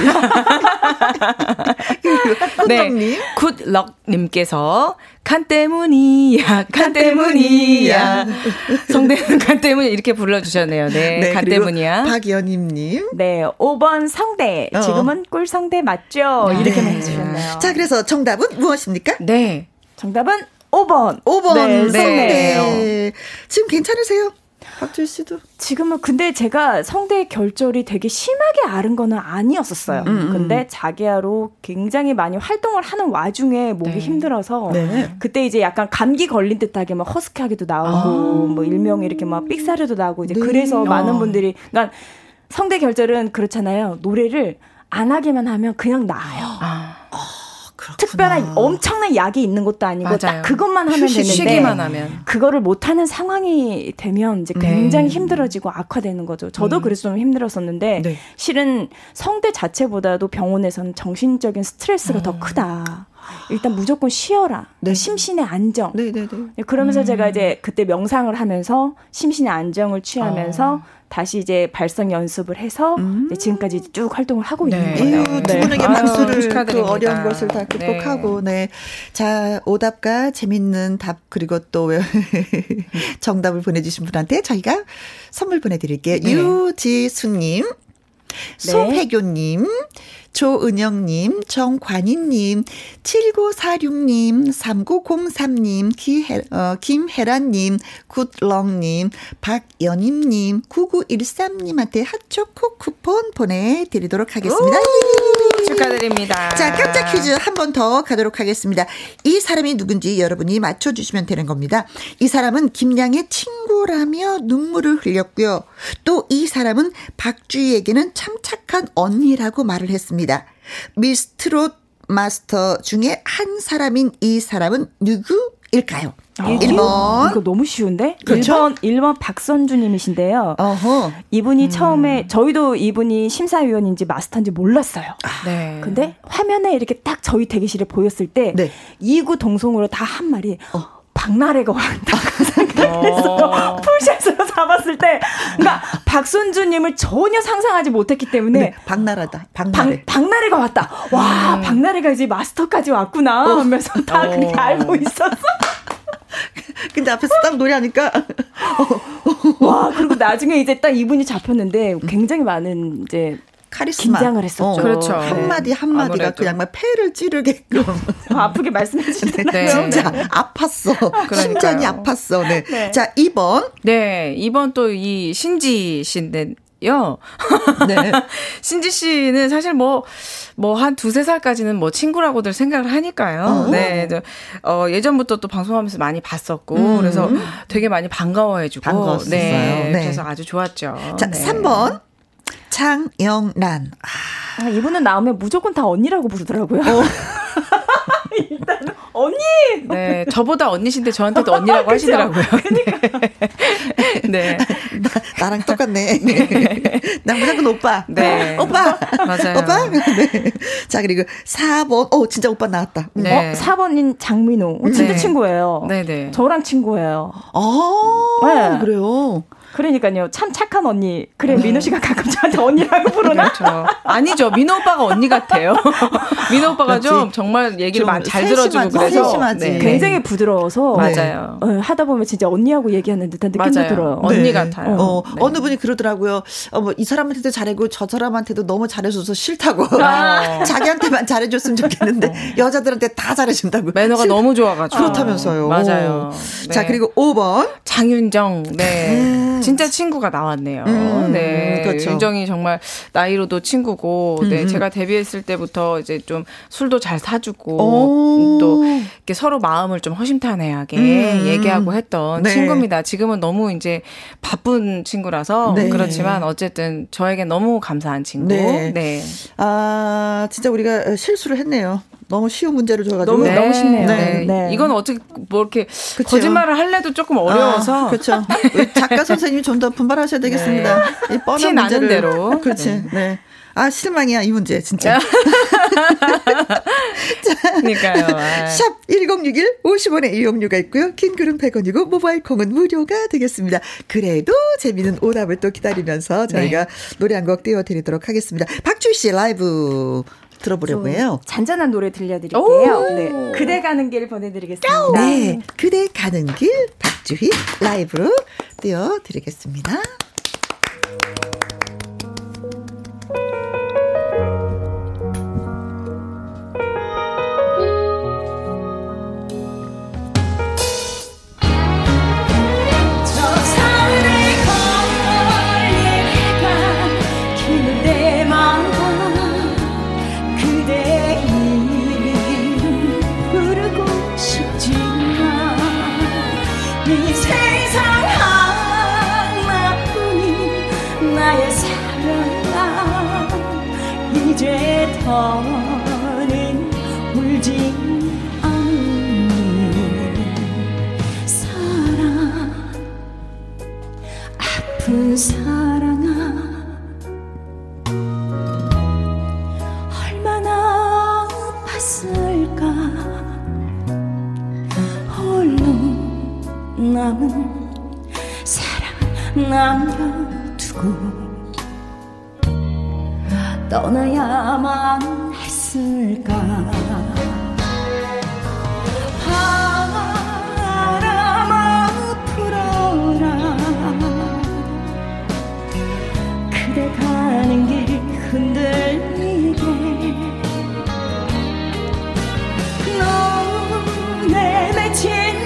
네. 님 굿럭님께서 간 때문이야, 간 때문이야. 성대는 간 때문이야. 이렇게 불러주셨네요. 네. 간 그리고 때문이야. 박연임님. 네, 5번 성대. 어. 지금은 꿀성대 맞죠? 이렇게만 네. 해주셨네요. 자, 그래서 정답은 무엇입니까? 네. 정답은 5번. 5번 네, 성대. 성대예요. 지금 괜찮으세요? 박주희 씨도. 지금은 근데 제가 성대 결절이 되게 심하게 앓은 거는 아니었었어요. 음, 근데 자기야로 굉장히 많이 활동을 하는 와중에 목이 네. 힘들어서 네. 그때 이제 약간 감기 걸린 듯하게 막 허스키하게도 나오고 뭐 일명 이렇게 막 삑사려도 나고 이제 아. 네. 그래서 많은 어. 분들이 그러니까 성대 결절은 그렇잖아요. 노래를 안 하기만 하면 그냥 나아요. 아, 그렇구나. 특별한 엄청난 약이 있는 것도 아니고 맞아요. 딱 그것만 하면 되는데 하면. 그거를 못 하는 상황이 되면 이제 네. 굉장히 힘들어지고 악화되는 거죠. 저도 음. 그래서 좀 힘들었었는데 네. 실은 성대 자체보다도 병원에서는 정신적인 스트레스가 더 크다. 일단 무조건 쉬어라. 네. 심신의 안정. 네네네. 그러면서 제가 음. 이제 그때 명상을 하면서 심신의 안정을 취하면서 어. 다시 이제 발성 연습을 해서 이제 지금까지 쭉 활동을 하고 네. 있는 거예요. 에휴, 두 네. 분에게 아유, 박수를 그 축하드립니다. 어려운 것을 다 극복하고 네. 자 오답과 재밌는 답 그리고 또 왜- 정답을 보내 주신 분한테 저희가 선물 보내 드릴게요. 네. 유지수 님, 소혜교 님, 조은영님, 정관희님, 7946님, 3903님, 기해, 어, 김혜란님, 굿렁님, 박연임님, 9913님한테 핫초코 쿠폰 보내드리도록 하겠습니다. 축하드립니다. 자, 깜짝 퀴즈 한 번 더 가도록 하겠습니다. 이 사람이 누군지 여러분이 맞춰주시면 되는 겁니다. 이 사람은 김양의 친구라며 눈물을 흘렸고요. 또 이 사람은 박주희에게는 참 착한 언니라고 말을 했습니다. 미스트롯 마스터 중에 한 사람인 이 사람은 누구일까요? 이게 1번. 이거 너무 쉬운데? 그렇죠? 1번 1번 박선주님이신데요. 어허. 이분이 음. 처음에 저희도 이분이 심사위원인지 마스터인지 몰랐어요. 네. 근데 화면에 이렇게 딱 저희 대기실에 보였을 때 네. 이구 동성으로 다 한 말이 어. 박나래가 왔다 어. 풀샷으로 잡았을 때 그러니까 박선주님을 전혀 상상하지 못했기 때문에 네. 박나라다. 박, 박나래. 박 나래가 왔다. 와, 박나래가 이제 마스터까지 왔구나 하면서 다 어. 그렇게 알고 있었어. 근데 앞에서 딱 노래하니까 와 그리고 나중에 이제 딱 이분이 잡혔는데 굉장히 많은 이제 카리스마. 긴장을 했었죠. 그렇죠. 한마디 한마디가 아무래도. 그냥 막 폐를 찌르게끔. 아프게 말씀해 주시더라고요. 네. 진짜 아팠어. 심장이 아팠어. 네. 네. 자, 2번. 네, 이번 또 이 신지 씨인데 요. 네. 신지 씨는 사실 뭐, 뭐 한 두세 살까지는 뭐 친구라고들 생각을 하니까요. 어. 네. 저, 어, 예전부터 또 방송하면서 많이 봤었고, 음. 그래서 되게 많이 반가워해주고. 반가웠었어요. 네. 네. 그래서 아주 좋았죠. 자, 네. 3번. 장영란. 아, 이분은 나오면 무조건 다 언니라고 부르더라고요. 일단 언니. 네. 저보다 언니신데 저한테도 언니라고 하시더라고요. 네. 나, 나랑 똑같네. 나 무조건 오빠. 네. 오빠. 맞아요. 오빠. 네. 자, 그리고 4번. 어, 진짜 오빠 나왔다. 음. 네. 어, 4번인 장민호. 어, 진짜 네. 친구예요. 네 네. 저랑 친구예요. 아, 네. 그래요. 그러니까요. 참 착한 언니. 그래, 민호 씨가 가끔 저한테 언니라고 부르나? 그렇죠. 아니죠. 민호 오빠가 언니 같아요. 민호 오빠가 그렇지. 좀 정말 얘기를 좀 많이 잘 세심하지, 들어주고 그래서 세심하지. 네. 굉장히 부드러워서 맞아요. 어, 하다 보면 진짜 언니하고 얘기하는 듯한 느낌도 맞아요. 들어요. 언니 네. 같아요. 어, 네. 어느 분이 그러더라고요. 어, 뭐, 이 사람한테도 잘해고 저 사람한테도 너무 잘해줘서 싫다고. 아. 자기한테만 잘해줬으면 좋겠는데, 여자들한테 다 잘해준다고. 매너가 싫- 너무 좋아가지고 그렇다면서요. 맞아요. 자, 네. 그리고 5번. 장윤정, 네, 진짜 친구가 나왔네요. 음, 네, 그렇죠. 윤정이 정말 나이로도 친구고, 음, 네, 제가 데뷔했을 때부터 이제 좀 술도 잘 사주고, 오. 또 이렇게 서로 마음을 좀 허심탄회하게 음. 얘기하고 했던 네. 친구입니다. 지금은 너무 이제 바쁜 친구라서 네. 그렇지만 어쨌든 저에게 너무 감사한 친구. 네. 네. 아, 진짜 우리가 실수를 했네요. 너무 쉬운 문제를 줘가지고. 너무, 너무 쉽네요. 네. 네. 이건 어떻게 뭐 이렇게 그쵸. 거짓말을 할래도 조금 어려워서 아, 그렇죠. 작가 선생님이 좀 더 분발하셔야 되겠습니다. 이 뻔한 문제를. 대로. 그렇지. 네. 아, 실망이야, 이 문제, 진짜. 그러니까요. 아. 샵 1061, 50원의 이용료가 있고요. 긴 글은 100원이고, 모바일 콩은 무료가 되겠습니다. 그래도 재미있는 오답을 또 기다리면서 저희가 노래 한 곡 띄워드리도록 하겠습니다. 박주희 씨 라이브 들어보려고 해요. 잔잔한 노래 들려드릴게요. 오. 네. 그대 가는 길 보내드리겠습니다. 네. 그대 가는 길, 박주희 라이브로 띄워드리겠습니다. 남은 사랑 남겨두고 떠나야만 했을까? 바람아 불어라. 그대 가는 길 흔들리게. 눈에 맺힌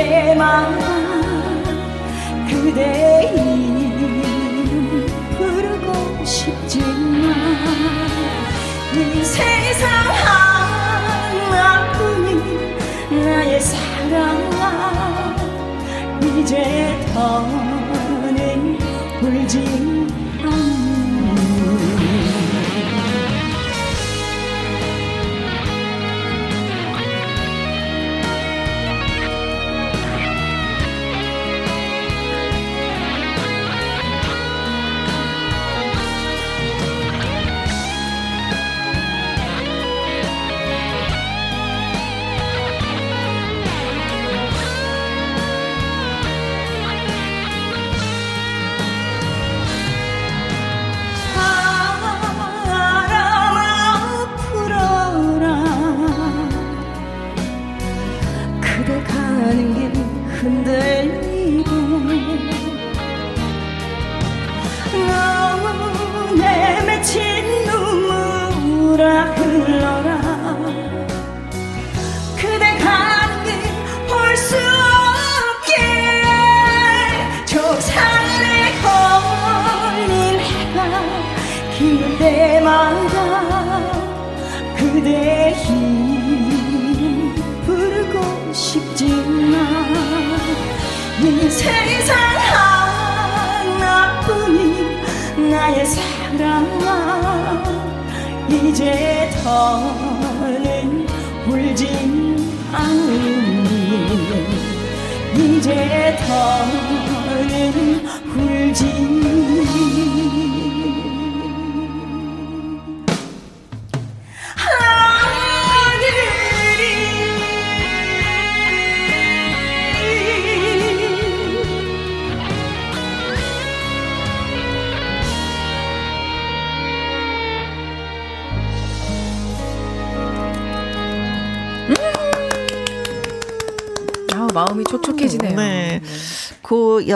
때마다 그대 이름 부르고 싶지만 이 세상 하나뿐인 나의 사랑아 이제 더는 울지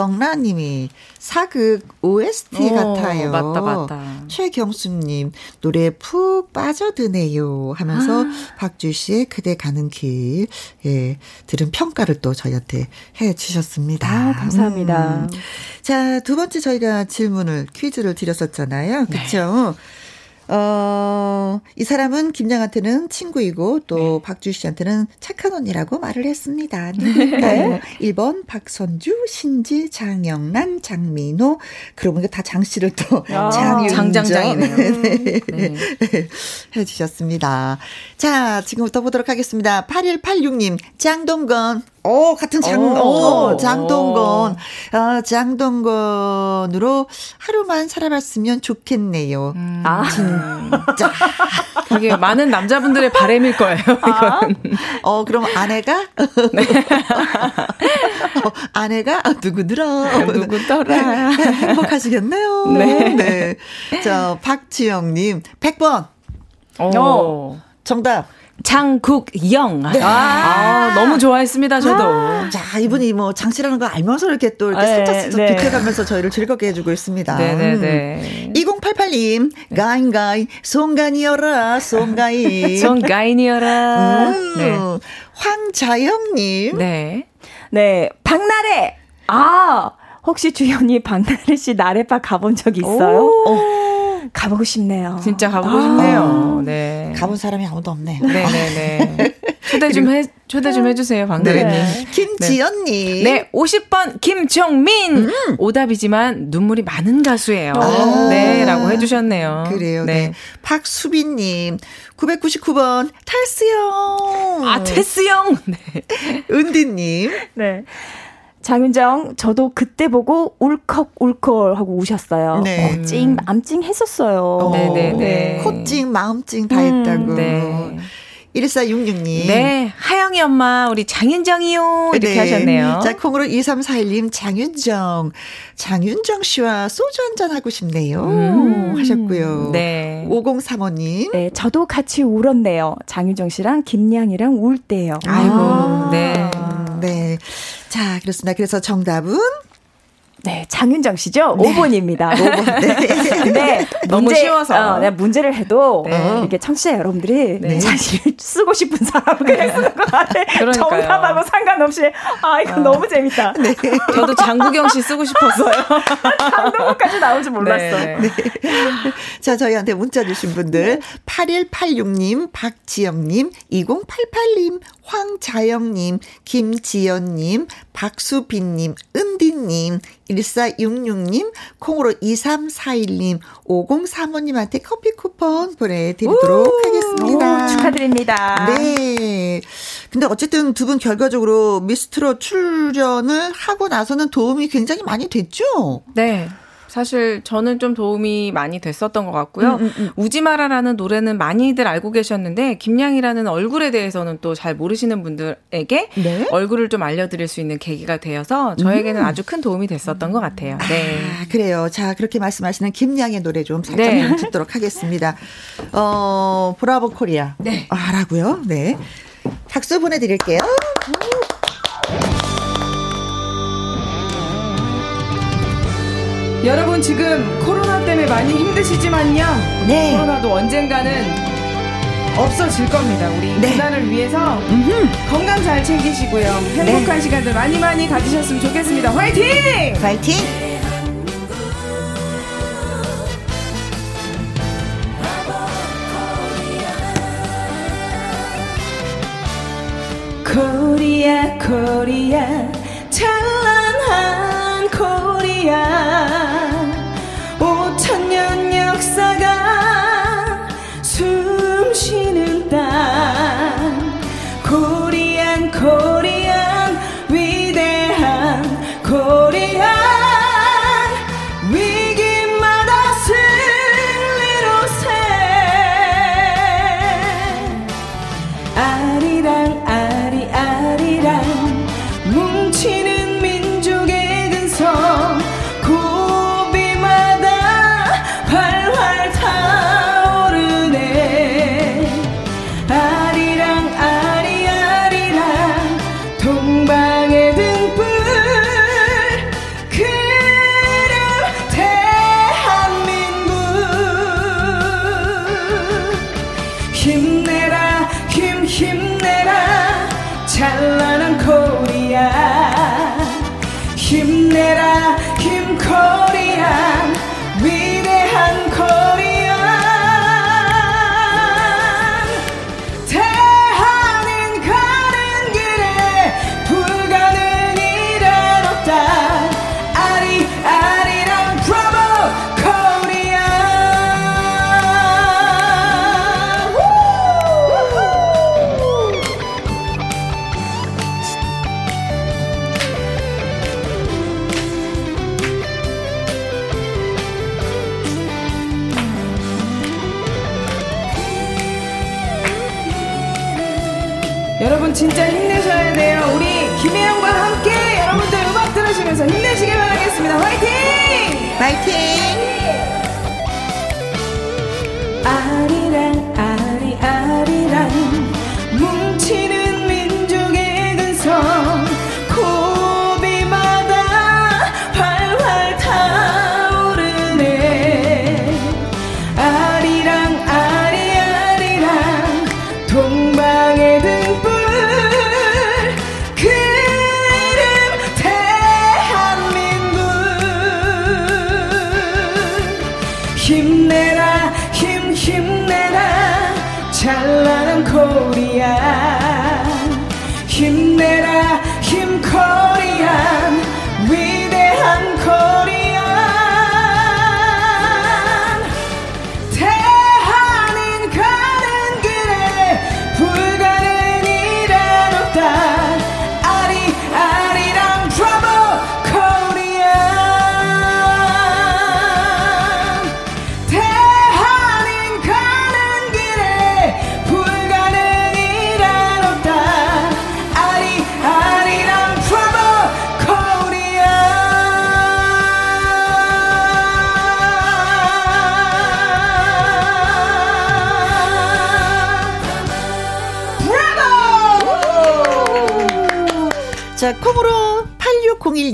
고영란님이 사극 OST 어, 같아요. 맞다, 맞다. 최경수님 노래 푹 빠져드네요 하면서 아. 박주 씨의 그대 가는 길 예, 들은 평가를 또 저희한테 해 주셨습니다. 아, 감사합니다. 음. 자, 두 번째 저희가 질문을 퀴즈를 드렸었잖아요. 그렇죠? 어, 이 사람은 김양한테는 친구이고 또 박주 씨한테는 착한 언니라고 말을 했습니다. 누굴까요? 1번 박선주, 신지, 장영란, 장민호. 그러고 보니까 다 장 씨를 또 아, 장장장이네요. 네. 네. 해 주셨습니다. 자, 지금부터 보도록 하겠습니다. 8186님, 장동건. 오, 같은 장, 오. 오, 장동건. 아, 장동건으로 하루만 살아봤으면 좋겠네요. 아, 진짜. 그게 많은 남자분들의 바램일 거예요. 이건. 어, 그럼 아내가? 어, 아내가 누구더라? 누구더라. 행복하시겠네요. 네. 네. 자, 박지영님, 100번. 어. 정답. 장국영. 아, 너무 좋아했습니다, 저도. 자, 이분이 뭐 장씨라는 거 알면서 이렇게 또 이렇게 네, 살짝 살짝 네. 비켜가면서 저희를 즐겁게 해주고 있습니다. 네네네. 2088님, 가인 가인, 송간이여라, 송가인. 전 가인이어라. 음, 네. 황자영님. 네. 네, 박나래. 아, 혹시 주연이 박나래 씨 나래바 가본 적 있어요? 가보고 싶네요. 진짜 가보고 아. 싶네요. 네. 가본 사람이 아무도 없네요. 네네네. 초대 좀 해, 초대 좀 해주세요, 방나래님. 네. 김지연님. 네, 50번 김정민. 음. 오답이지만 눈물이 많은 가수예요. 아. 네, 라고 해주셨네요. 그래요. 네. 박수빈님. 999번, 탈수영. 아, 테스형. 네. 은디님. 네. 장윤정, 저도 그때 보고 울컥울컥 하고 우셨어요. 네. 어, 찡, 암찡 했었어요. 어, 네네네. 코찡, 마음 찡 다 음, 했다고. 네. 1466님. 네, 하영이 엄마, 우리 장윤정이요. 이렇게 네. 하셨네요. 자, 콩으로 2341님, 장윤정. 장윤정 씨와 소주 한잔 하고 싶네요. 음. 하셨고요. 네. 5035님. 네, 저도 같이 울었네요. 장윤정 씨랑 김양이랑 울 때요. 아이고, 네. 음, 네. 자, 그렇습니다. 그래서 정답은? 네, 장윤정 씨죠? 5번입니다. 5번. 네. 근데 너무 문제, 쉬워서. 어, 내가 문제를 해도 네. 이렇게 청취자 여러분들이 네. 사실 쓰고 싶은 사람은 그냥 쓰는 것 같아. 그러니까요. 정답하고 상관없이 아 이거 너무 재밌다. 네. 저도 장국영 씨 쓰고 싶었어요. 장동건까지 나올 줄 몰랐어. 네. 자, 저희한테 문자 주신 분들. 8186님, 박지영님, 2088님, 황자영님, 김지연님, 박수빈님, 은디님, 1466님, 콩으로 2341님, 5035님한테 커피 쿠폰 보내드리도록 하겠습니다. 오, 축하드립니다. 네. 근데 어쨌든 두 분 결과적으로 미스트롯 출연을 하고 나서는 도움이 굉장히 많이 됐죠? 네. 사실 저는 좀 도움이 많이 됐었던 것 같고요. 우지마라라는 노래는 많이들 알고 계셨는데 김양이라는 얼굴에 대해서는 또 잘 모르시는 분들에게 네. 얼굴을 좀 알려드릴 수 있는 계기가 되어서 저에게는 아주 큰 도움이 됐었던 것 같아요. 네. 아, 그래요. 자, 그렇게 말씀하시는 김양의 노래 좀 살짝 네. 좀 듣도록 하겠습니다. 어, 브라보 코리아. 네. 아, 라고요? 네. 박수 보내드릴게요. 여러분 지금 코로나 때문에 많이 힘드시지만요. 네. 코로나도 언젠가는 없어질 겁니다. 우리 네. 나를 위해서 음흠. 건강 잘 챙기시고요. 행복한 네. 시간들 많이 많이 가지셨으면 좋겠습니다. 화이팅! 화이팅! 코리아 코리아 찬란한 코리아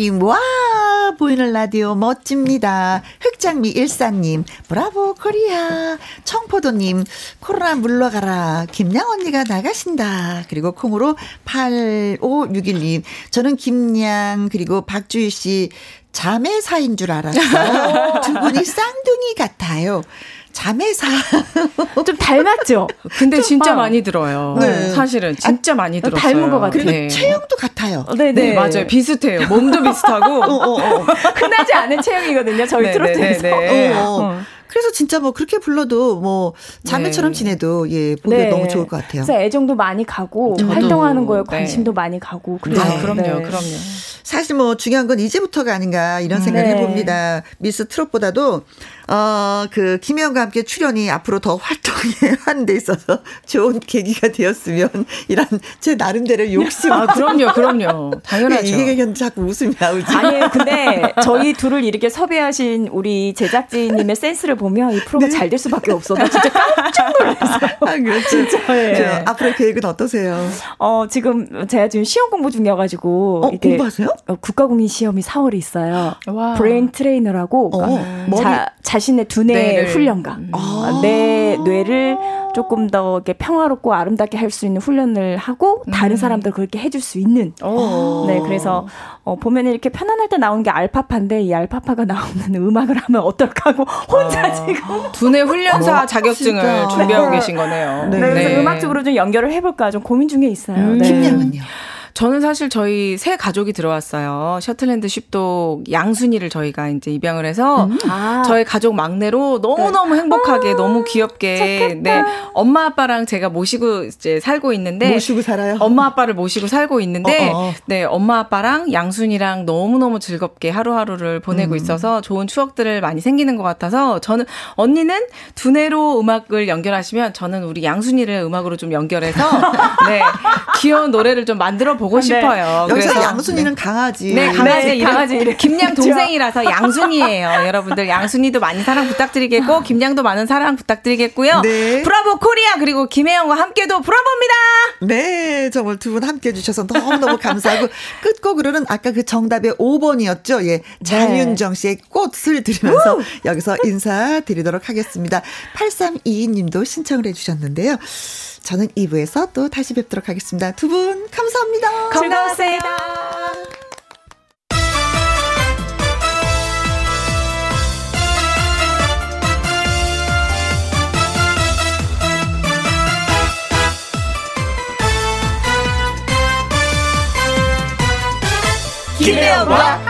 8601님, 와! 보이는 라디오 멋집니다. 흑장미 일사님, 브라보 코리아. 청포도님, 코로나 물러가라. 김양 언니가 나가신다. 그리고 콩으로 8561님, 저는 김양, 그리고 박주희 씨, 자매 사인 줄 알았어요. 두 분이 쌍둥이 같아요. 자매사. 좀 닮았죠? 근데 진짜 어. 많이 들어요. 네. 사실은 진짜 많이 들었어요. 닮은 것 같아요. 그리고 네. 체형도 같아요. 네네. 네, 맞아요. 비슷해요. 몸도 비슷하고. 어, 어, 어. 흔하지 않은 체형이거든요. 저희 네, 트로트에서. 네, 네. 어, 어. 그래서 진짜 뭐 그렇게 불러도 뭐 자매처럼 네. 지내도 예 보기 너무 좋을 것 같아요. 그래서 애정도 많이 가고 저도. 활동하는 거에 네. 관심도 많이 가고 네. 아, 그럼요, 네. 그럼요. 사실 뭐 중요한 건 이제부터가 아닌가 이런 생각을 네. 해봅니다. 미스 트롯보다도 어그 김혜영과 함께 출연이 앞으로 더 활동해 하는 데 있어서 좋은 계기가 되었으면 이런 제 나름대로 욕심. 아, 그럼요, 그럼요. 당연하죠. 이게 그냥 자꾸 웃음이 나오지. 아니에요. 근데 저희 둘을 이렇게 섭외하신 우리 제작진님의 센스를 보면 이 프로가 잘될 수밖에 없어. 나 진짜 깜짝 놀랐어요. 아, 그렇죠. 진짜. 예. 앞으로 계획은 어떠세요? 어, 지금 제가 지금 시험 공부 중이어가지고. 어, 공부하세요? 어, 국가공인 시험이 4월에 있어요. 와. brain trainer라고 어, 그러니까 자, 자신의 두뇌. 훈련가. 아. 내 뇌를 조금 더 이렇게 평화롭고 아름답게 할 수 있는 훈련을 하고 다른 음. 사람들 그렇게 해줄 수 있는. 오. 네, 그래서 어, 보면 이렇게 편안할 때 나오는 게 알파파인데 이 알파파가 나오는 음악을 하면 어떨까 하고 혼자 아. 지금 두뇌 훈련사 어, 자격증을 진짜. 준비하고 네. 계신 거네요. 네. 네. 그래서 음악적으로 좀 연결을 해볼까 좀 고민 중에 있어요. 음. 네. 김양은요? 저는 사실 저희 새 가족이 들어왔어요. 셔틀랜드 쉽도 양순이를 저희가 이제 입양을 해서 음. 아. 저희 가족 막내로 너무너무 네. 행복하게 아, 너무 귀엽게 좋겠다. 네. 엄마 아빠랑 제가 모시고 이제 살고 있는데 모시고 살아요. 엄마 아빠를 모시고 살고 있는데 어어. 어. 네, 엄마 아빠랑 양순이랑 너무너무 즐겁게 하루하루를 보내고 음. 있어서 좋은 추억들을 많이 생기는 것 같아서 저는 언니는 두뇌로 음악을 연결하시면 저는 우리 양순이를 음악으로 좀 연결해서 네. 귀여운 노래를 좀 만들어 보고 네. 싶어요. 여기서 양순이는 네. 강아지. 네, 강아지. 네, 강아지. 이름. 김양 동생이라서 양순이에요. 여러분들 양순이도 많이 사랑 부탁드리겠고 김양도 많은 사랑 부탁드리겠고요. 네. 브라보 코리아 그리고 김혜영과 함께도 브라보입니다. 네, 정말 두 분 함께 해주셔서 너무너무 감사하고 끝곡으로는 아까 그 정답의 5번이었죠. 예, 장윤정 씨의 꽃을 드리면서 우! 여기서 인사드리도록 하겠습니다. 8322님도 신청을 해주셨는데요. 저는 2부에서 또 다시 뵙도록 하겠습니다. 두 분 감사합니다. 즐거웠어요. 김혜영과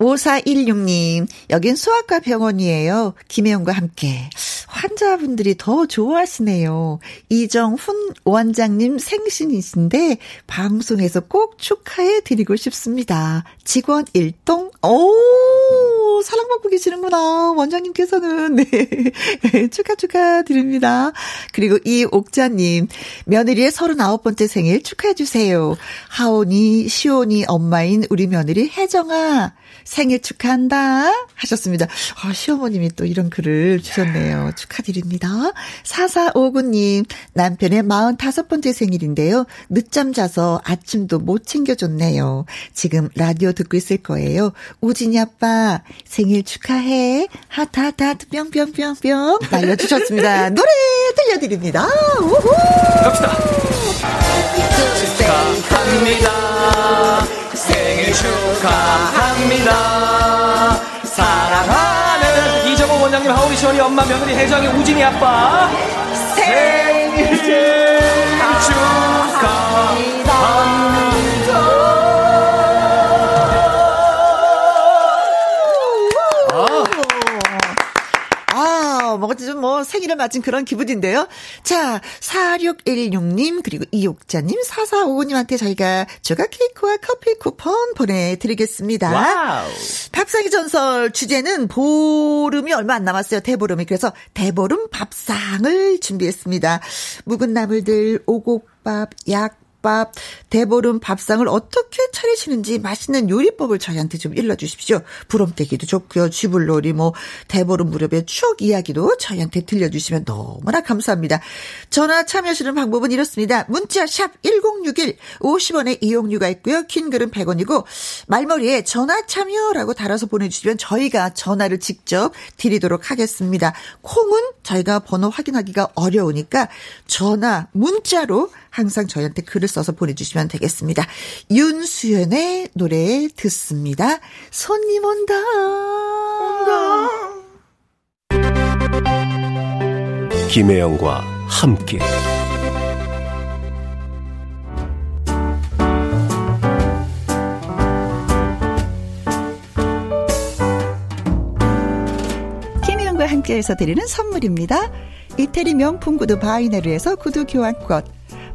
5416님, 여긴 수학과 병원이에요. 김혜영과 함께. 환자분들이 더 좋아하시네요. 이정훈 원장님 생신이신데 방송에서 꼭 축하해 드리고 싶습니다. 직원 1동, 오, 사랑받고 계시는구나. 원장님께서는. 네. 축하 축하 드립니다. 그리고 이옥자님, 며느리의 39번째 생일 축하해 주세요. 하온이, 시온이 엄마인 우리 며느리 혜정아. 생일 축하한다 하셨습니다. 아, 시어머님이 또 이런 글을 주셨네요. 축하드립니다. 4459님, 남편의 45번째 생일인데요. 늦잠 자서 아침도 못 챙겨줬네요. 지금 라디오 듣고 있을 거예요. 우진이 아빠, 생일 축하해. 하트, 뿅뿅뿅뿅. 날려주셨습니다. 노래 들려드립니다. 우후! 갑시다. 축하합니다. 생일 축하합니다. 사랑하는 이정호 원장님, 하우리 시원이 엄마, 며느리 혜정이 우진이 아빠 생일 축하합니다. 뭐 생일을 맞은 그런 기분인데요. 자, 4616님, 그리고 이옥자님, 4455님한테 저희가 조각 케이크와 커피 쿠폰 보내드리겠습니다. wow. 밥상의 전설 주제는 보름이 얼마 안 남았어요. 대보름이. 그래서 대보름 밥상을 준비했습니다. 묵은 나물들, 오곡밥, 약, 밥, 대보름 밥상을 어떻게 차리시는지 맛있는 요리법을 저희한테 좀 일러주십시오. 부럼떼기도 좋고요. 쥐불놀이, 뭐, 대보름 무렵의 추억 이야기도 저희한테 들려주시면 너무나 감사합니다. 전화 참여하시는 방법은 이렇습니다. 문자 샵 1061, 50원의 이용료가 있고요. 긴 글은 100원이고, 말머리에 전화 참여라고 달아서 보내주시면 저희가 전화를 직접 드리도록 하겠습니다. 콩은 저희가 번호 확인하기가 어려우니까 전화, 문자로 항상 저희한테 글을 써서 보내주시면 되겠습니다. 윤수연의 노래 듣습니다. 손님 온다. 온다. 김혜영과 함께. 김혜영과 함께해서 드리는 선물입니다. 이태리 명품 구두 바이네르에서 구두 교환권.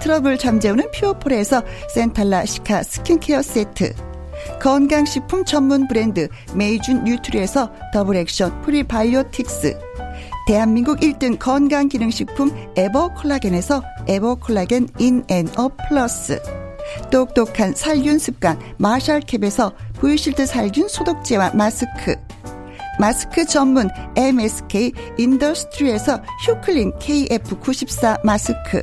트러블 잠재우는 퓨어폴에서 centella cica skincare 세트. 건강식품 전문 브랜드 메이준 뉴트리에서 double action prebiotics. 대한민국 1등 건강기능식품 에버콜라겐에서 에버콜라겐 인앤어 플러스. 똑똑한 살균 습관 마샬캡에서 보이실드 살균 소독제와 마스크. 마스크 전문 MSK 인더스트리에서 휴클린 KF94 마스크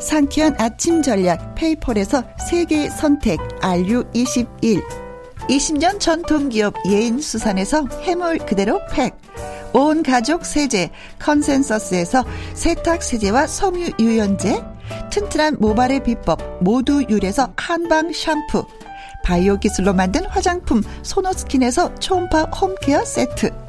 상쾌한 아침 전략 페이펄에서 세계 선택 RU21 20년 전통 기업 예인 수산에서 해물 그대로 팩. 온 가족 세제 컨센서스에서 세탁 세제와 섬유 유연제. 튼튼한 모발의 비법 모두 유래서 한방 샴푸. 바이오 기술로 만든 화장품 소노스킨에서 초음파 홈케어 세트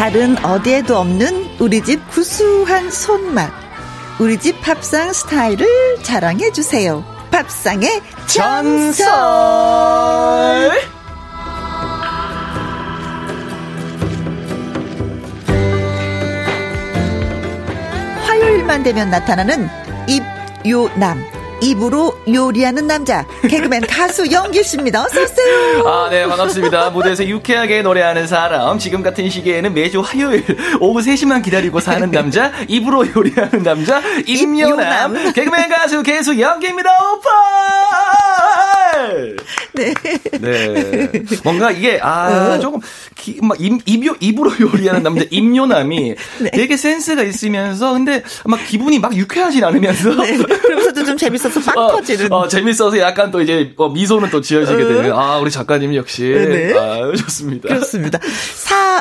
다른 어디에도 없는 우리 집 구수한 손맛. 우리 집 밥상 스타일을 자랑해 주세요. 밥상의 전설. 화요일만 되면 나타나는 입요남. 입으로 요리하는 남자 개그맨 가수 영규 씨입니다. 어서 오세요. 아, 네, 반갑습니다. 무대에서 유쾌하게 노래하는 사람. 지금 같은 시기에는 매주 화요일 오후 3시만 기다리고 사는 남자, 입으로 요리하는 남자, 임요남 개그맨 가수 개수 영기입니다. 오빠! 네. 네. 뭔가 이게 아, 어. 조금 기, 막 입, 입, 입으로 요리하는 남자 임요남이 네. 되게 센스가 있으면서 근데 막 기분이 막 유쾌하진 않으면서 네. 그러면서도 좀 재밌어 서빡 어, 터지는. 어, 재밌어서 약간 또 이제 어, 미소는 또 지어지게 되는. 아, 우리 작가님 역시. 네. 아, 좋습니다. 그렇습니다.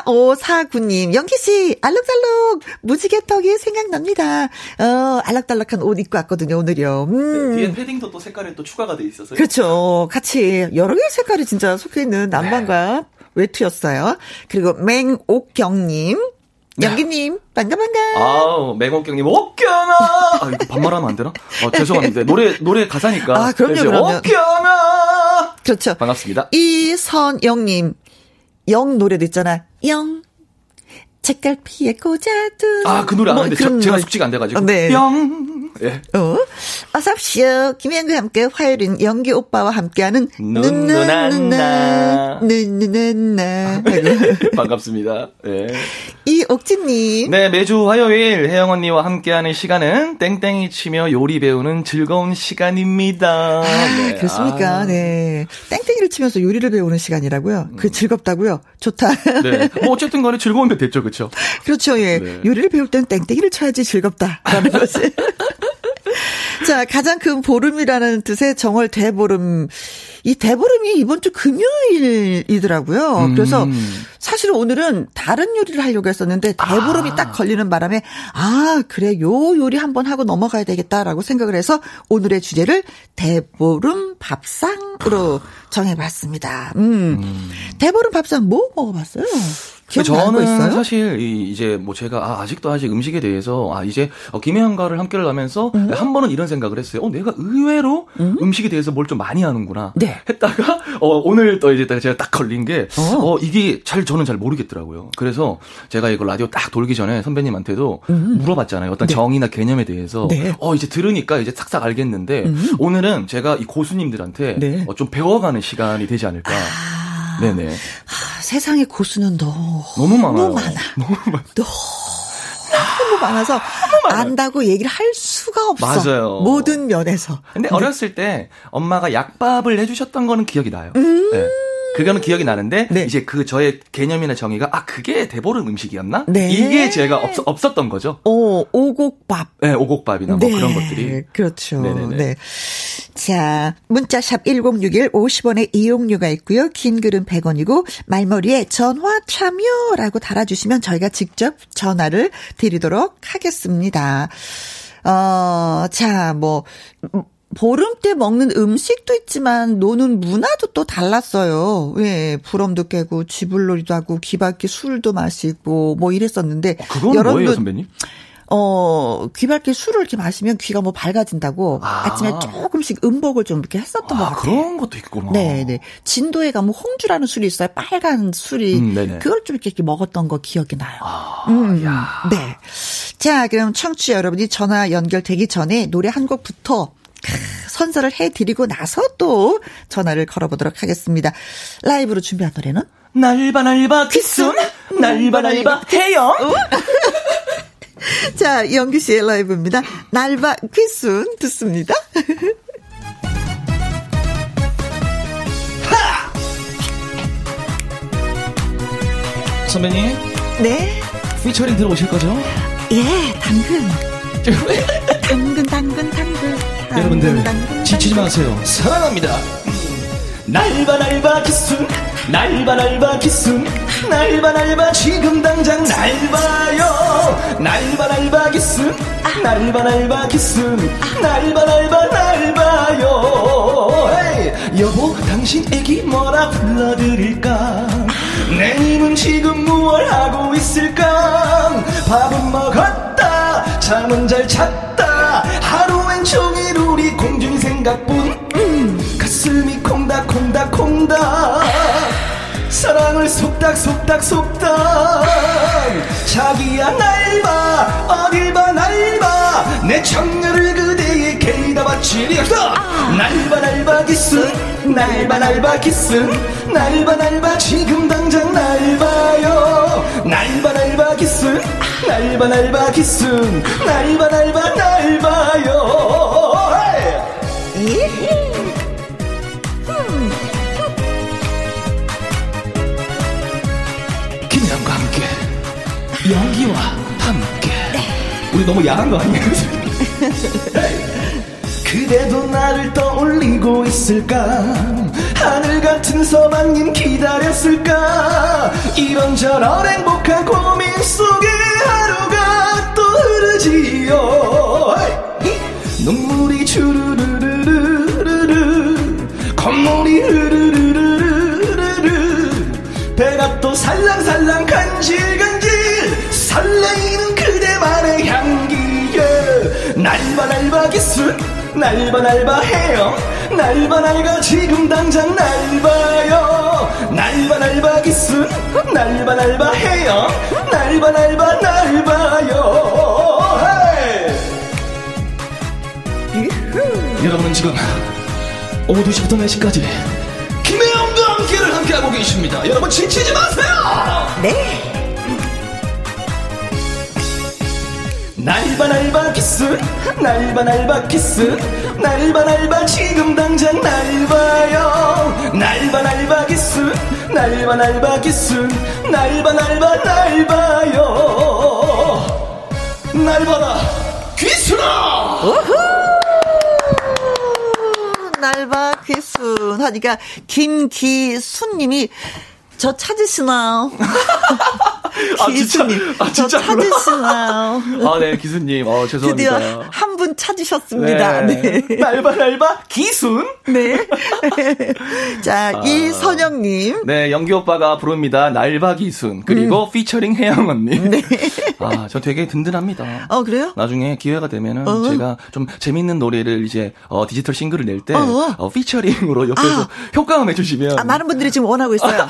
4549님, 영기씨, 알록달록, 무지개 떡이 생각납니다. 어, 알록달록한 옷 입고 왔거든요, 오늘요. 음. 네, 뒤에 패딩도 또 색깔이 또 추가가 돼 있어서. 그렇죠. 같이 여러 개의 색깔이 진짜 속해 있는 남방과 네. 외투였어요. 그리고 맹옥경님, 영기님, 반가, 반가. 아우, 맹옥경님, 옥경아! 아, 이거 반말하면 안 되나? 어, 죄송합니다. 노래, 노래 가사니까. 아, 그럼요, 네, 그럼요. 옥경아! 그렇죠. 반갑습니다. 이선영님, 영 노래도 있잖아. 영. 책갈피에 꽂아둔. 아, 그 노래 아는데 뭐, 제가 숙지가 안 돼가지고. 네. 영. 예. 어? 어서옵시오. 김현과 함께 화요일은 연기 오빠와 함께하는 눈누나누나. 눈누나누나. 반갑습니다. 예. 이옥진님. 네, 매주 화요일 혜영 언니와 함께하는 시간은 땡땡이 치며 요리 배우는 즐거운 시간입니다. 아, 네. 그렇습니까? 아. 네. 땡땡이를 치면서 요리를 배우는 시간이라고요? 그 음. 즐겁다고요? 좋다. 네. 뭐 어쨌든 간에 즐거운데 됐죠, 그렇죠? 그렇죠, 예. 네. 요리를 배울 땐 땡땡이를 쳐야지 즐겁다라는 것을. 자, 가장 큰 보름이라는 뜻의 정월 대보름. 이 대보름이 이번 주 금요일이더라고요. 음. 그래서 사실 오늘은 다른 요리를 하려고 했었는데 대보름이 아. 딱 걸리는 바람에 아, 그래. 요 요리 한번 하고 넘어가야 되겠다라고 생각을 해서 오늘의 주제를 대보름 밥상으로 정해봤습니다. 음. 음. 대보름 밥상 뭐 먹어봤어요? 저는 사실 이제 뭐 제가 아, 아직도 아직 음식에 대해서 아 이제 어, 김혜영과를 함께를 하면서 음. 한 번은 이런 생각을 했어요. 어 내가 의외로 음. 식에 대해서 뭘 좀 많이 하는구나. 네. 했다가 어 오늘 또 이제 제가 딱 걸린 게 어. 어. 이게 잘 저는 잘 모르겠더라고요. 그래서 제가 이거 라디오 딱 돌기 전에 선배님한테도 음. 물어봤잖아요. 어떤 네. 정의나 개념에 대해서 네. 어 이제 들으니까 이제 싹싹 알겠는데 음. 오늘은 제가 이 고수님들한테 네. 어, 좀 배워가는 시간이 되지 않을까. 아. 네네. 아, 세상의 고수는 너 너무 많아요. 너무 많아. 너무 많아. 너무 너무 많아서 안다고 얘기를 할 수가 없어. 맞아요. 모든 면에서. 근데 어렸을 때 엄마가 약밥을 해주셨던 거는 기억이 나요. 음~ 네. 그거는 기억이 나는데 네. 이제 그 저의 개념이나 정의가 아 그게 대보름 음식이었나? 네. 이게 제가 없, 없었던 거죠. 오 오곡밥. 네, 오곡밥이나 뭐 네. 그런 것들이. 그렇죠. 네네네. 네. 자, 문자샵 1061 50원의 이용료가 있고요. 긴 글은 100원이고 말머리에 전화 참여라고 달아주시면 저희가 직접 전화를 드리도록 하겠습니다. 어, 자, 뭐 보름 때 먹는 음식도 있지만 노는 문화도 또 달랐어요. 예, 부럼도 깨고 쥐불놀이도 하고 귀밖에 술도 마시고 뭐 이랬었는데 어, 그건 여러분도, 뭐예요, 선배님? 어, 귀밖에 술을 이렇게 마시면 귀가 뭐 밝아진다고 아. 침에 조금씩 음복을 좀 이렇게 했었던 아, 것 같아요. 그런 것도 있구나. 네, 네. 진도에 가면 홍주라는 술이 있어요. 빨간 술이. 음, 그걸 좀 이렇게, 이렇게 먹었던 거 기억이 나요. 아, 음, 야. 네. 자, 그럼 청취자 여러분이 전화 연결되기 전에 노래 한 곡부터 선서를 해드리고 나서 또 전화를 걸어보도록 하겠습니다. 라이브로 준비한 노래는? 날바 날바 귓숨 날바 날바 태영 자, 영규 씨의 라이브입니다. 날바 퀴순 듣습니다. 선배님? 네? 피처링 들어오실 거죠? 예, 당근. 여러분들 지치지 마세요. 사랑합니다. 날바 날바 기순 날바 날바 기순 날바 날바 지금 당장 날봐요. 날바 날바 기순 날바 날바 기순 날바 날바 헤이 여보 당신 애기 뭐라 불러드릴까? 내 님은 지금 무얼 하고 있을까? 밥은 먹었다 잠은 잘 잤다. 하루엔 종일 우리 공중 생각뿐 음, 가슴이 콩닥 콩닥 콩닥 사랑을 속닥 속닥 속닥 자기야 날봐 어딜 봐 날봐 내 청년을 그대의 개이다 바치리었다 날봐 날봐 기스 날봐 날봐 기스 날봐 날봐 지금 당장 날봐요 날봐 날봐 기스 날봐 날봐 기스 날봐 날봐 날봐요 김혜영과 함께 연기와 함께. 우리 너무 야한 거 아니에요? 그대도 나를 떠올리고 있을까? 하늘 같은 서방님 기다렸을까? 이런저런 행복한 고민 속에 하루가 또 흐르지요 눈물이 주르르르르르 콧물이 흐르르르르르 배가 또 살랑살랑 간질간질 설레이는 그대만의 향기에. 날바 날바 기술 날바 날바 해요 날바 날가 지금 당장 날봐요. 날바 날바 기술 날봐 날봐 귀순 날봐 날봐 날봐요 여러분은 지금 오후 2시부터 4시까지 김혜영과 함께를 함께하고 계십니다. 여러분 지치지 마세요! 네. 날봐 날봐 귀순 날봐 날봐 귀순 날봐 날봐 지금 당장 날봐요. 날봐 날봐 귀순 날바 날바 키스 날바 날바 날봐요. 날봐라 귀순아 날바 귀순 하니까 김기순님이 저 찾으시나요? 아, 기수님. 아, 저 찾으시나요? 아, 네, 기수님. 어, 죄송합니다. 드디어 한 분 찾으셨습니다. 네. 네. 날바, 날바, 기순. 네. 자, 아, 이선영님. 네, 연기 오빠가 부릅니다. 날바 기순. 그리고 음. 피처링 혜영 언니. 네. 아, 저 되게 든든합니다. 어, 그래요? 나중에 기회가 되면은 어. 제가 좀 재밌는 노래를 이제 어, 디지털 싱글을 낼 때, 어. 어, 피처링으로 옆에서 아. 효과음 해주시면. 아, 많은 분들이 지금 원하고 있어요.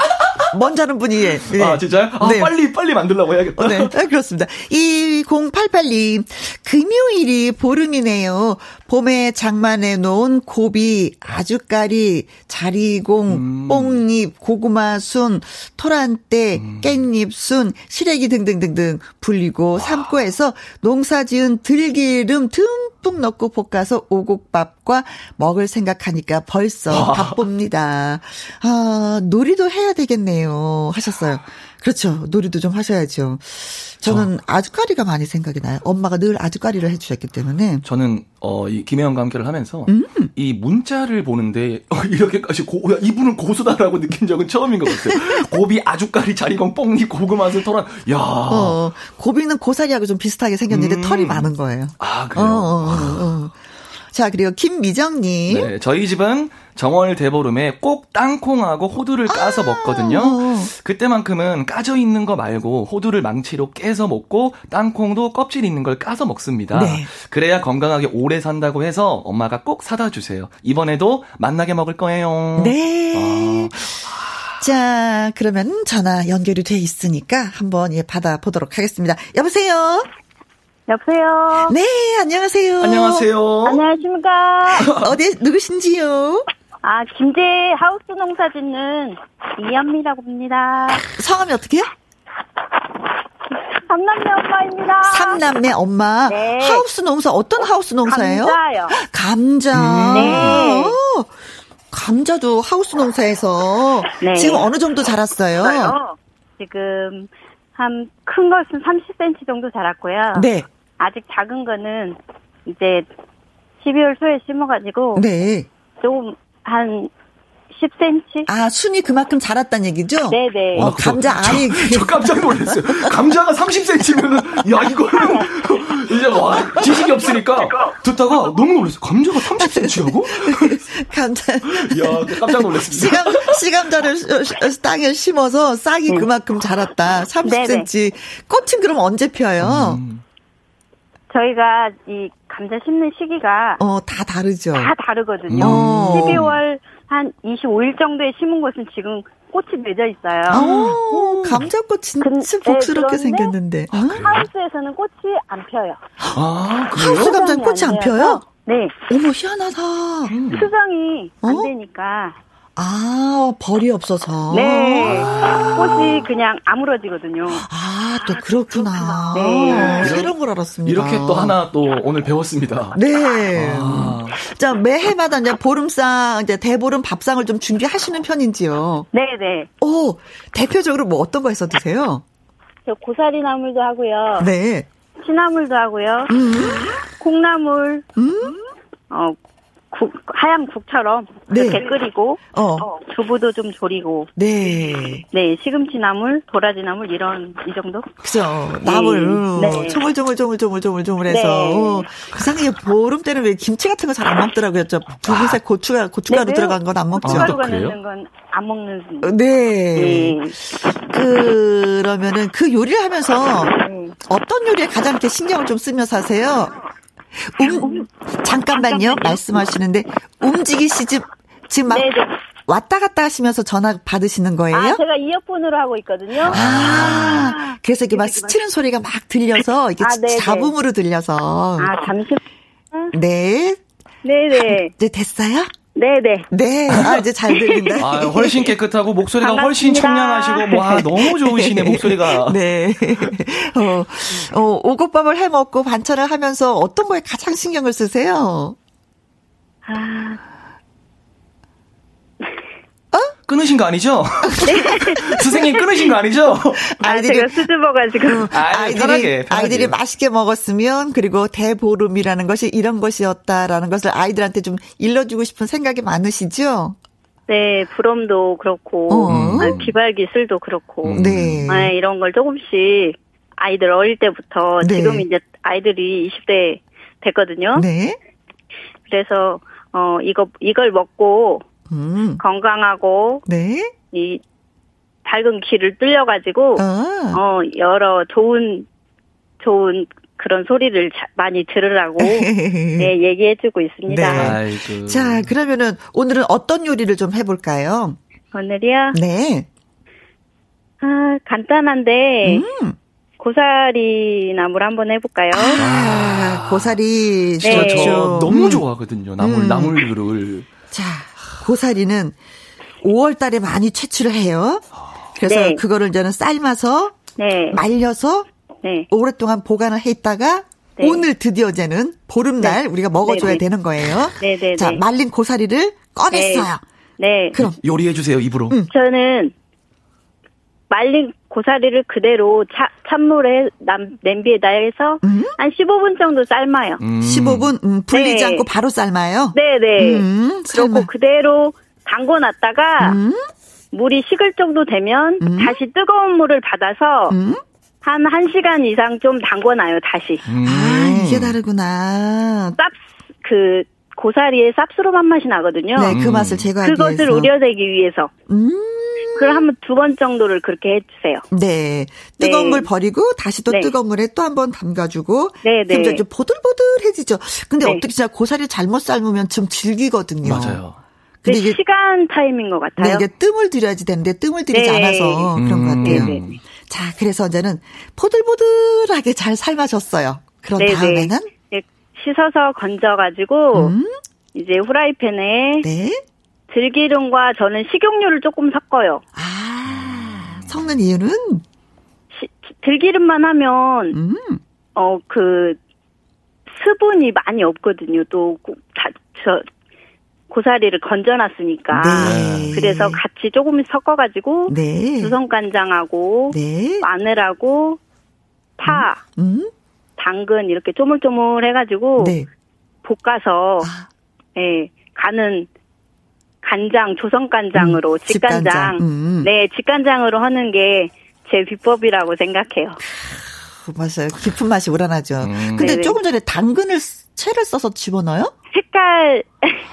먼저 하는 분이. 네. 아, 진짜요? 아, 네. 빨리, 빨리 만들라고 해야겠다. 네, 아, 그렇습니다. 2088님, 금요일이 보름이네요. 봄에 장만해 놓은 고비, 아주까리, 자리공, 음. 뽕잎, 고구마 순, 토란대, 음. 깻잎 순, 시래기 등등등등 불리고 삶고 해서 농사 지은 들기름 듬뿍 넣고 볶아서 오곡밥과 먹을 생각하니까 벌써 와. 바쁩니다. 아, 놀이도 해야 되겠네요. 하셨어요. 그렇죠. 놀이도 좀 하셔야죠. 저는 저, 아주까리가 많이 생각이 나요. 엄마가 늘 아주까리를 해주셨기 때문에. 저는 어 이 김혜영과 함께를 하면서 음. 이 문자를 보는데 어, 이렇게까지 고 이분은 고수다라고 느낀 적은 처음인 것 같아요. 고비 아주까리 자리건 뽕잎 고구마술 토란. 야. 어, 고비는 고사리하고 좀 비슷하게 생겼는데 음. 털이 많은 거예요. 아 그래요. 어, 어, 어, 어. 자, 그리고 김미정님. 네, 저희 집은 정월 대보름에 꼭 땅콩하고 호두를 까서 아~ 먹거든요. 그때만큼은 까져 있는 거 말고 호두를 망치로 깨서 먹고 땅콩도 껍질 있는 걸 까서 먹습니다. 네. 그래야 건강하게 오래 산다고 해서 엄마가 꼭 사다 주세요. 이번에도 만나게 먹을 거예요. 네. 아. 자, 그러면 전화 연결이 돼 있으니까 한번 예 받아보도록 하겠습니다. 여보세요? 여보세요. 네, 안녕하세요. 안녕하세요. 안녕하십니까. 어디 누구신지요? 아, 김제 하우스 농사 짓는 이현미라고 합니다. 성함이 어떻게요? 삼남매 엄마입니다. 삼남매 엄마. 네. 하우스 농사 어떤 하우스 농사예요? 감자요. 감자. 음. 네. 오, 감자도 하우스 농사에서 네. 지금 어느 정도 자랐어요? 지금 한 큰 것은 30cm 정도 자랐고요. 네. 아직 작은 거는 이제 12월 초에 심어가지고 네. 조금 한 10cm? 아, 순이 그만큼 자랐단 얘기죠? 네네. 어, 감자 알이. 저, 저, 깜짝 놀랐어요. 감자가 30cm면은, 야, 이거는, 이제 와, 지식이 없으니까 듣다가 너무 놀랐어요. 감자가 30cm라고? 감자. 야, 깜짝 놀랐습니다. 시감, 시감자를 땅에 심어서 싹이 음. 그만큼 자랐다. 30cm. 네네. 꽃은 그럼 언제 펴요? 음. 저희가 이 감자 심는 시기가 어, 다 다르죠. 다 다르거든요. 어. 12월 한 25일 정도에 심은 것은 지금 꽃이 맺어 있어요. 오, 감자꽃 진짜 근, 복스럽게 네, 생겼는데. 아, 하우스에서는 꽃이 안 펴요. 아, 그래요? 하우스 감자는 꽃이 안, 안 펴요? 네. 어머, 희한하다. 수정이 안 어? 되니까 아, 벌이 없어서. 네. 꽃이 그냥 아물어지거든요. 아, 또 그렇구나. 네. 새로운 걸 알았습니다. 이렇게 또 하나 또 오늘 배웠습니다. 네. 아. 자, 매해마다 이제 보름상, 이제 대보름 밥상을 좀 준비하시는 편인지요? 네네. 네. 오, 대표적으로 뭐 어떤 거 해서 드세요? 저 고사리 나물도 하고요. 네. 시나물도 하고요. 음. 콩나물. 음. 어, 국, 하얀 국처럼 네. 그렇게 끓이고 어. 어. 두부도 좀 졸이고 네. 네, 시금치 나물, 도라지 나물 이런 이 정도? 그죠. 나물 네. 조물조물조물조물조물조물해서 네. 어. 이상하게 보름 때는 왜 김치 같은 거 잘 안 먹더라고요. 저 붉은색 고추가 고춧가루 네, 들어간 건 안 먹죠. 고춧가루가 넣는 건 안 먹는. 네. 네. 그러면은 그 요리를 하면서 네. 어떤 요리에 가장 이렇게 신경을 좀 쓰면서 하세요? 음, 잠깐만요. 말씀하시는데 움직이시지 지금 막 네네. 왔다 갔다 하시면서 전화 받으시는 거예요? 아, 제가 이어폰으로 하고 있거든요. 아, 아 그래서 이게 막 스치는 소리가 막 들려서 이게 아, 잡음으로 들려서. 아, 잠시. 네. 네네. 이제 됐어요? 네네. 네. 아, 이제 잘 들린다. 아, 훨씬 깨끗하고 목소리가 반갑습니다. 훨씬 청량하시고, 뭐, 아, 너무 좋으시네, 목소리가. 네. 어, 어, 오곡밥을 해 먹고 반찬을 하면서 어떤 거에 가장 신경을 쓰세요? 아, 끊으신 거 아니죠? 네. 선생님 끊으신 거 아니죠? 아, 아이들이 제가 수줍어가지고 아이들이 편하게, 편하게. 아이들이 맛있게 먹었으면 그리고 대보름이라는 것이 이런 것이었다라는 것을 아이들한테 좀 일러주고 싶은 생각이 많으시죠? 네, 부럼도 그렇고 어. 비발 기술도 그렇고 음. 네. 네, 이런 걸 조금씩 아이들 어릴 때부터 네. 지금 이제 아이들이 20대 됐거든요. 네. 그래서 어 이거 이걸 먹고 음. 건강하고 네. 이 밝은 길을 뚫려가지고 아. 어 여러 좋은 좋은 그런 소리를 자, 많이 들으라고 네, 얘기해주고 있습니다. 네. 자 그러면은 오늘은 어떤 요리를 좀 해볼까요? 오늘이요? 네. 아, 간단한데, 음. 고사리 나물 한번 해볼까요? 아, 고사리 네. 저, 저 너무 좋아하거든요. 나물, 음. 나물을. 자, 고사리는 5월 달에 많이 채취를 해요. 그래서 네. 그거를 저는 삶아서 네. 말려서 네. 오랫동안 보관을 했다가 네. 오늘 드디어 이제는 보름날 네. 우리가 먹어줘야 되는 거예요. 네네. 자 말린 고사리를 꺼냈어요. 네. 그럼 요리해 주세요 입으로. 음. 저는 말린 고사리를 그대로 차, 찬물에 남, 냄비에다 해서 음? 한 15분 정도 삶아요. 음. 15분 음, 불리지 네. 않고 바로 삶아요. 네네. 음, 그리고 그대로 담궈놨다가 음? 물이 식을 정도 되면 음? 다시 뜨거운 물을 받아서 음? 한 1시간 이상 좀 담궈놔요, 다시. 음. 아, 이게 다르구나. 쌉, 그, 고사리의 쌉스름한 맛이 나거든요. 네, 그 맛을 제거하기 그것을 위해서. 우려내기 위해서. 음. 그걸 한번 두 번 정도를 그렇게 해주세요. 네. 뜨거운 네. 물 버리고 다시 또 네. 뜨거운 물에 또 한 번 담가주고. 네, 네. 그럼 좀 보들보들해지죠. 근데 네. 어떻게 진짜 고사리 잘못 삶으면 좀 질기거든요. 맞아요. 근데 이게 시간 타임인 것 같아요. 네, 이게 뜸을 들여야지 되는데 뜸을 들이지 네. 않아서 그런 것 같아요. 음. 자, 그래서 이제는 포들포들하게 잘 삶아졌어요. 그런. 다음에는 네, 씻어서 건져가지고 음? 이제 후라이팬에 네? 들기름과 저는 식용유를 조금 섞어요. 아, 섞는 이유는 시, 들기름만 하면 음. 어그 수분이 많이 없거든요. 또 다, 저 고사리를 건져놨으니까. 네. 그래서 같이 조금 섞어가지고 네. 주성간장하고 네. 마늘하고 파, 음? 음? 당근 이렇게 쪼물쪼물 해가지고 네. 볶아서 아. 예 간은 간장 조성간장으로 음, 직간장, 직간장. 음. 네 직간장으로 하는 게 제 비법이라고 생각해요. 맞아요. 깊은 맛이 우러나죠. 음. 근데 네네. 조금 전에 당근을 채를 써서 집어넣어요? 색깔.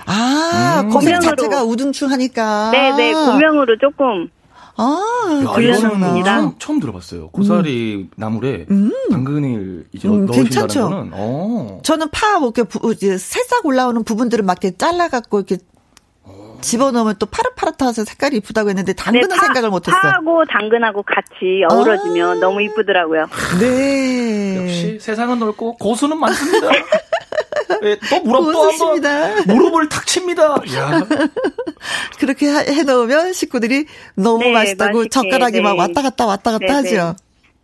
아, 음. 검색 자체가 우중충하니까. 네네, 고명으로 조금. 아, 그러시구나. 처음 들어봤어요. 고사리 음. 나물에 음. 당근을 이제 음, 넣으신다는 괜찮죠? 거는. 어. 저는 파, 뭐, 이렇게 부, 이제 새싹 올라오는 부분들을 막 이렇게 잘라 갖고 이렇게 집어넣으면 또 파릇파릇해서 색깔이 이쁘다고 했는데 당근은 네, 파, 생각을 못했어요. 파하고 당근하고 같이 어우러지면 아~ 너무 이쁘더라고요. 네. 역시 세상은 넓고 고수는 많습니다. 네, 또 무릎도 한번 무릎을 탁 칩니다. 야. 그렇게 해 놓으면 식구들이 너무 네, 맛있다고 맛있게, 젓가락이 네. 막 왔다 갔다 왔다 갔다 네, 네. 하죠.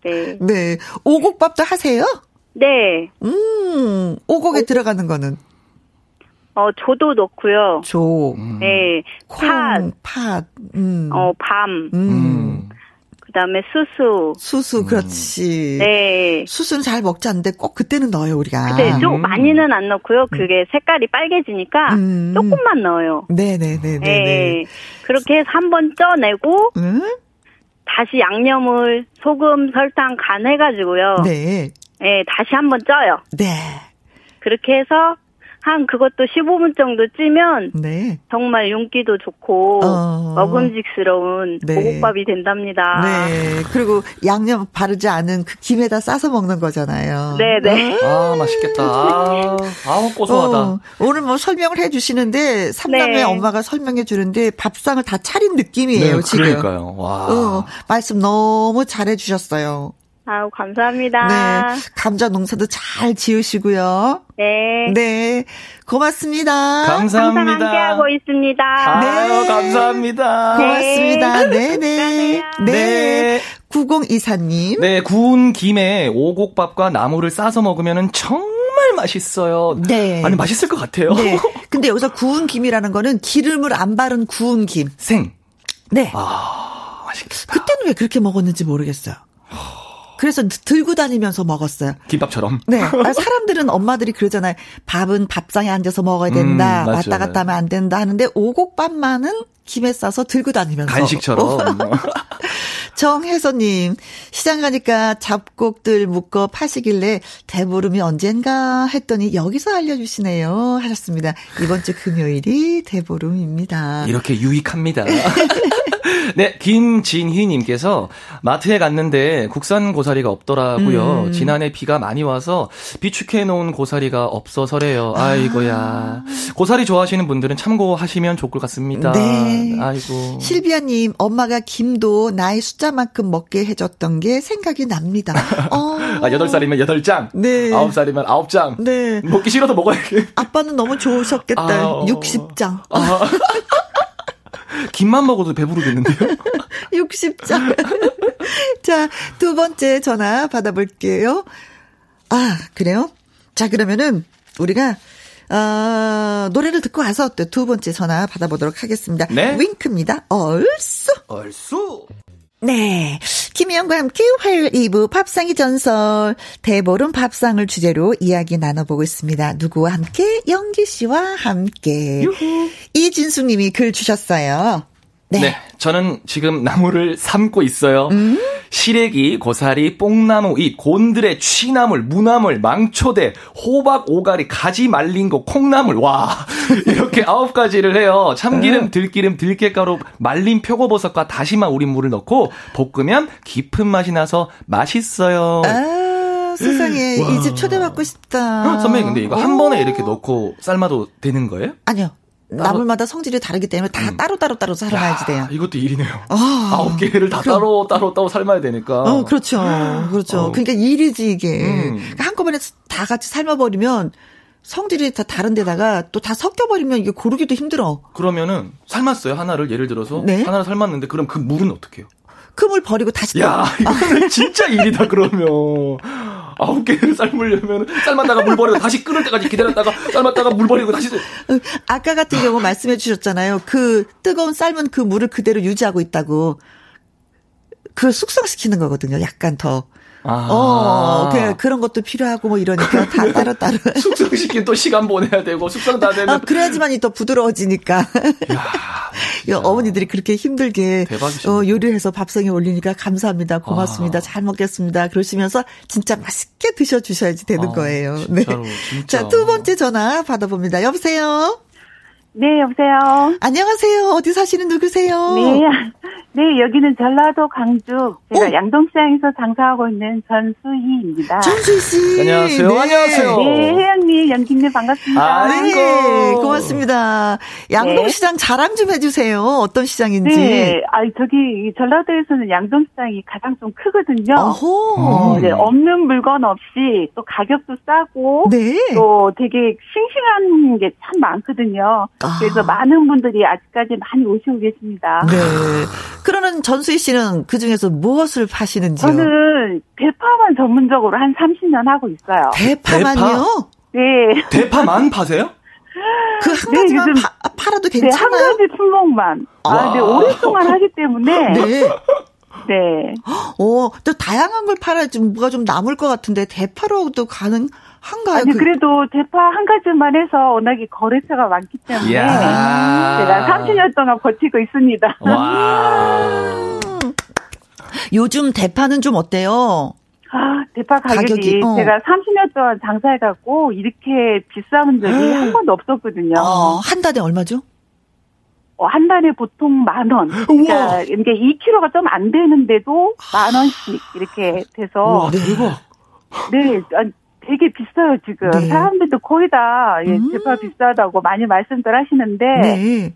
네. 네. 오곡밥도 하세요? 네. 음, 오곡에 오, 들어가는 거는? 어, 조도 넣고요. 조. 네. 콩, 팥. 팥. 음. 어, 밤. 음. 그다음에 수수. 수수 음. 그렇지. 네. 수수는 잘 먹지 않는데 꼭 그때는 넣어요 우리가. 그때 좀 음. 많이는 안 넣고요. 그게 색깔이 빨개지니까 음. 조금만 넣어요. 네네네. 네. 그렇게 해서 한 번 쪄내고 음? 다시 양념을 소금, 설탕 간 해가지고요. 네. 네, 다시 한 번 쪄요. 네. 그렇게 해서 한 그것도 15분 정도 찌면 네. 정말 윤기도 좋고 어. 먹음직스러운 네. 오곡밥이 된답니다. 네. 그리고 양념 바르지 않은 그 김에다 싸서 먹는 거잖아요. 네, 네. 아, 맛있겠다. 아, 아 고소하다. 어, 오늘 뭐 설명을 해 주시는데 삼남매 네. 엄마가 설명해 주는데 밥상을 다 차린 느낌이에요, 네, 지금. 그러니까요. 와. 어, 말씀 너무 잘해 주셨어요. 아우, 감사합니다. 네. 감자 농사도 잘 지으시고요. 네. 네. 고맙습니다. 감사합니다. 항상 함께하고 있습니다. 네. 감사합니다. 고맙습니다. 네네. 네. 네. 네. 9024님. 네, 구운 김에 오곡밥과 나물을 싸서 먹으면 정말 맛있어요. 네. 아니, 맛있을 것 같아요. 네. 근데 여기서 구운 김이라는 거는 기름을 안 바른 구운 김. 생. 네. 아, 맛있겠다. 그때는 왜 그렇게 먹었는지 모르겠어요. 그래서 들고 다니면서 먹었어요. 김밥처럼. 네. 아, 사람들은 엄마들이 그러잖아요. 밥은 밥상에 앉아서 먹어야 된다. 음, 왔다 갔다 하면 안 된다 하는데 오곡밥만은 김에 싸서 들고 다니면서. 간식처럼. 정혜선님, 시장 가니까 잡곡들 묶어 파시길래 대보름이 언젠가 했더니 여기서 알려주시네요. 하셨습니다. 이번 주 금요일이 대보름입니다. 이렇게 유익합니다. 네, 김진희님께서 마트에 갔는데 국산 고사리가 없더라고요. 음. 지난해 비가 많이 와서 비축해 놓은 고사리가 없어서래요. 아. 아이고야. 아. 고사리 좋아하시는 분들은 참고하시면 좋을 것 같습니다. 네. 아이고. 실비아님, 엄마가 김도 나의 숫자만큼 먹게 해줬던 게 생각이 납니다. 어. 아, 8살이면 8장. 네. 9살이면 9장. 네. 먹기 싫어도 먹어야겠 아빠는 너무 좋으셨겠다. 아, 60장. 아. 김만 먹어도 배부르겠는데요? 60장. 자, 두 번째 전화 받아볼게요. 아, 그래요? 자, 그러면은 우리가 어, 노래를 듣고 와서 또 두 번째 전화 받아보도록 하겠습니다. 네? 윙크입니다. 얼쑤. 얼쑤. 네. 김희영과 함께 화요일 2부 밥상의 전설 대보름 밥상을 주제로 이야기 나눠보고 있습니다. 누구와 함께? 영기 씨와 함께. 유후. 이진숙 님이 글 주셨어요. 네. 네. 저는 지금 나무를 삶고 있어요. 음? 시래기, 고사리, 뽕나무, 이 곤드레, 취나물, 무나물, 망초대, 호박, 오가리, 가지 말린 거, 콩나물. 와. 이렇게 아홉 가지를 해요. 참기름, 네. 들기름, 들깨가루, 말린 표고버섯과 다시마 우린 물을 넣고 볶으면 깊은 맛이 나서 맛있어요. 아, 세상에 이 집 초대받고 싶다. 선배님 근데 이거 한 번에 이렇게 넣고 삶아도 되는 거예요? 아니요. 나물마다 성질이 다르기 때문에 다 음. 따로 따로 따로 삶아야지 돼요. 이것도 일이네요. 아, 홉 개를 다 그럼, 따로 따로 따로 삶아야 되니까. 어, 그렇죠, 그렇죠. 어. 그러니까 일이지 이게. 음. 그러니까 한꺼번에 다 같이 삶아버리면 성질이 다 다른데다가 또 다 섞여버리면 이게 고르기도 힘들어. 그러면은 삶았어요 하나를 예를 들어서 네? 하나를 삶았는데 그럼 그 물은 어떻게 해요? 그물 버리고 다시. 야, 이거는 진짜 일이다 그러면. 아홉 개를 삶으려면 삶았다가 물 버리고 다시 끓을 때까지 기다렸다가 삶았다가 물 버리고 다시 아까 같은 경우 말씀해 주셨잖아요. 그 뜨거운 삶은 그 물을 그대로 유지하고 있다고. 그 숙성시키는 거거든요. 약간 더. 아. 어, 그, 그런 것도 필요하고 뭐 이러니까 다 따로 따로. 숙성시킨 또 시간 보내야 되고 숙성 다 되면. 아, 그래야지만이 더 부드러워지니까. 야, 어머니들이 그렇게 힘들게 어, 요리해서 밥상에 올리니까 감사합니다. 고맙습니다. 아. 잘 먹겠습니다. 그러시면서 진짜 맛있게 드셔 주셔야지 되는 아, 거예요. 진짜로, 네. 진짜. 자, 두 번째 전화 받아봅니다. 여보세요? 네, 여보세요. 안녕하세요. 어디 사시는 누구세요? 네, 네, 여기는 전라도 강주 제가 오. 양동시장에서 장사하고 있는 전수희입니다. 전수희 씨. 안녕하세요. 네. 안녕하세요. 네, 혜영님, 연기님 반갑습니다. 아, 네, 고맙습니다. 양동시장 네. 자랑 좀 해주세요. 어떤 시장인지. 네, 아, 저기 전라도에서는 양동시장이 가장 좀 크거든요. 어호. 네, 없는 물건 없이 또 가격도 싸고 네. 또 되게 싱싱한 게 참 많거든요. 아. 그래서 많은 분들이 아직까지 많이 오시고 계십니다. 네. 그러는 전수희 씨는 그 중에서 무엇을 파시는지요? 저는 대파만 전문적으로 한 30년 하고 있어요. 대파만요? 대파? 네. 대파만 파세요? 그한 가지만 네, 파, 팔아도 괜찮아요? 네, 한 가지 품목만. 아, 네, 오랫동안 하기 때문에. 네. 네. 어, 또 다양한 걸 팔아야 지 뭐가 좀 남을 것 같은데 대파로도 가능 한가요? 아니, 그... 래도 대파 한 가지만 해서 워낙에 거래처가 많기 때문에 제가 30년 동안 버티고 있습니다. 와. 요즘 대파는 좀 어때요? 아, 대파 가격이, 가격이 어. 제가 30년 동안 장사해갖고 이렇게 비싼 적이 한 번도 없었거든요. 어, 한 달에 얼마죠? 어, 한 달에 보통 만 원. 그러니까 이게 2kg가 좀 안 되는데도 만 원씩 이렇게 돼서. 와, 대박. 네, 되게 비싸요 지금 네. 사람들도 거의 다 예, 음. 대파 비싸다고 많이 말씀들 하시는데 네.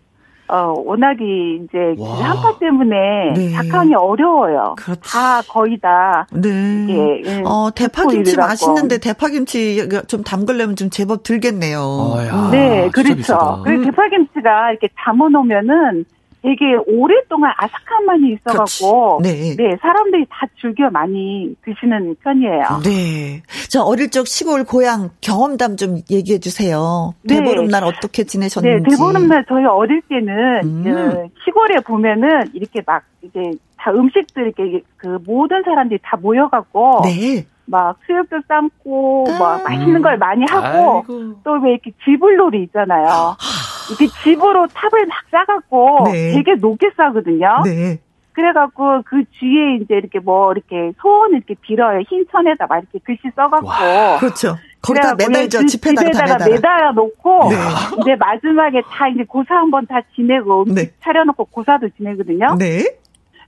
어 워낙에 이제 한파 때문에 네. 작황이 어려워요. 그렇지. 다 거의 다. 네. 예, 예, 어 대파김치 맛있는데 대파김치 좀 담글려면 좀 제법 들겠네요. 어, 야, 네, 그렇죠. 그리고 대파김치가 이렇게 담아 놓으면은 되게 오랫동안 아삭한 맛이 있어갖고 네. 네 사람들이 다 즐겨 많이 드시는 편이에요. 네. 저 어릴 적 시골 고향 경험담 좀 얘기해 주세요. 네. 대보름날 어떻게 지내셨는지. 네, 대보름날 저희 어릴 때는 음. 그 시골에 보면은 이렇게 막 이제 다 음식들 이렇게 그 모든 사람들이 다 모여갖고 네. 막 수육도 삶고 아. 막 맛있는 걸 많이 하고 또 왜 이렇게 지불놀이 있잖아요. 아. 이렇게 집으로 탑을 막 싸갖고 네. 되게 높게 싸거든요. 네. 그래갖고 그 뒤에 이제 이렇게 뭐 이렇게 소원 이렇게 빌어요. 흰 천에다 막 이렇게 글씨 써갖고. 와. 그렇죠. 거기다 매달죠. 집에다가, 집에다가 매달아 놓고 네. 이제 마지막에 다 이제 고사 한번 다 지내고 네. 차려놓고 고사도 지내거든요. 네.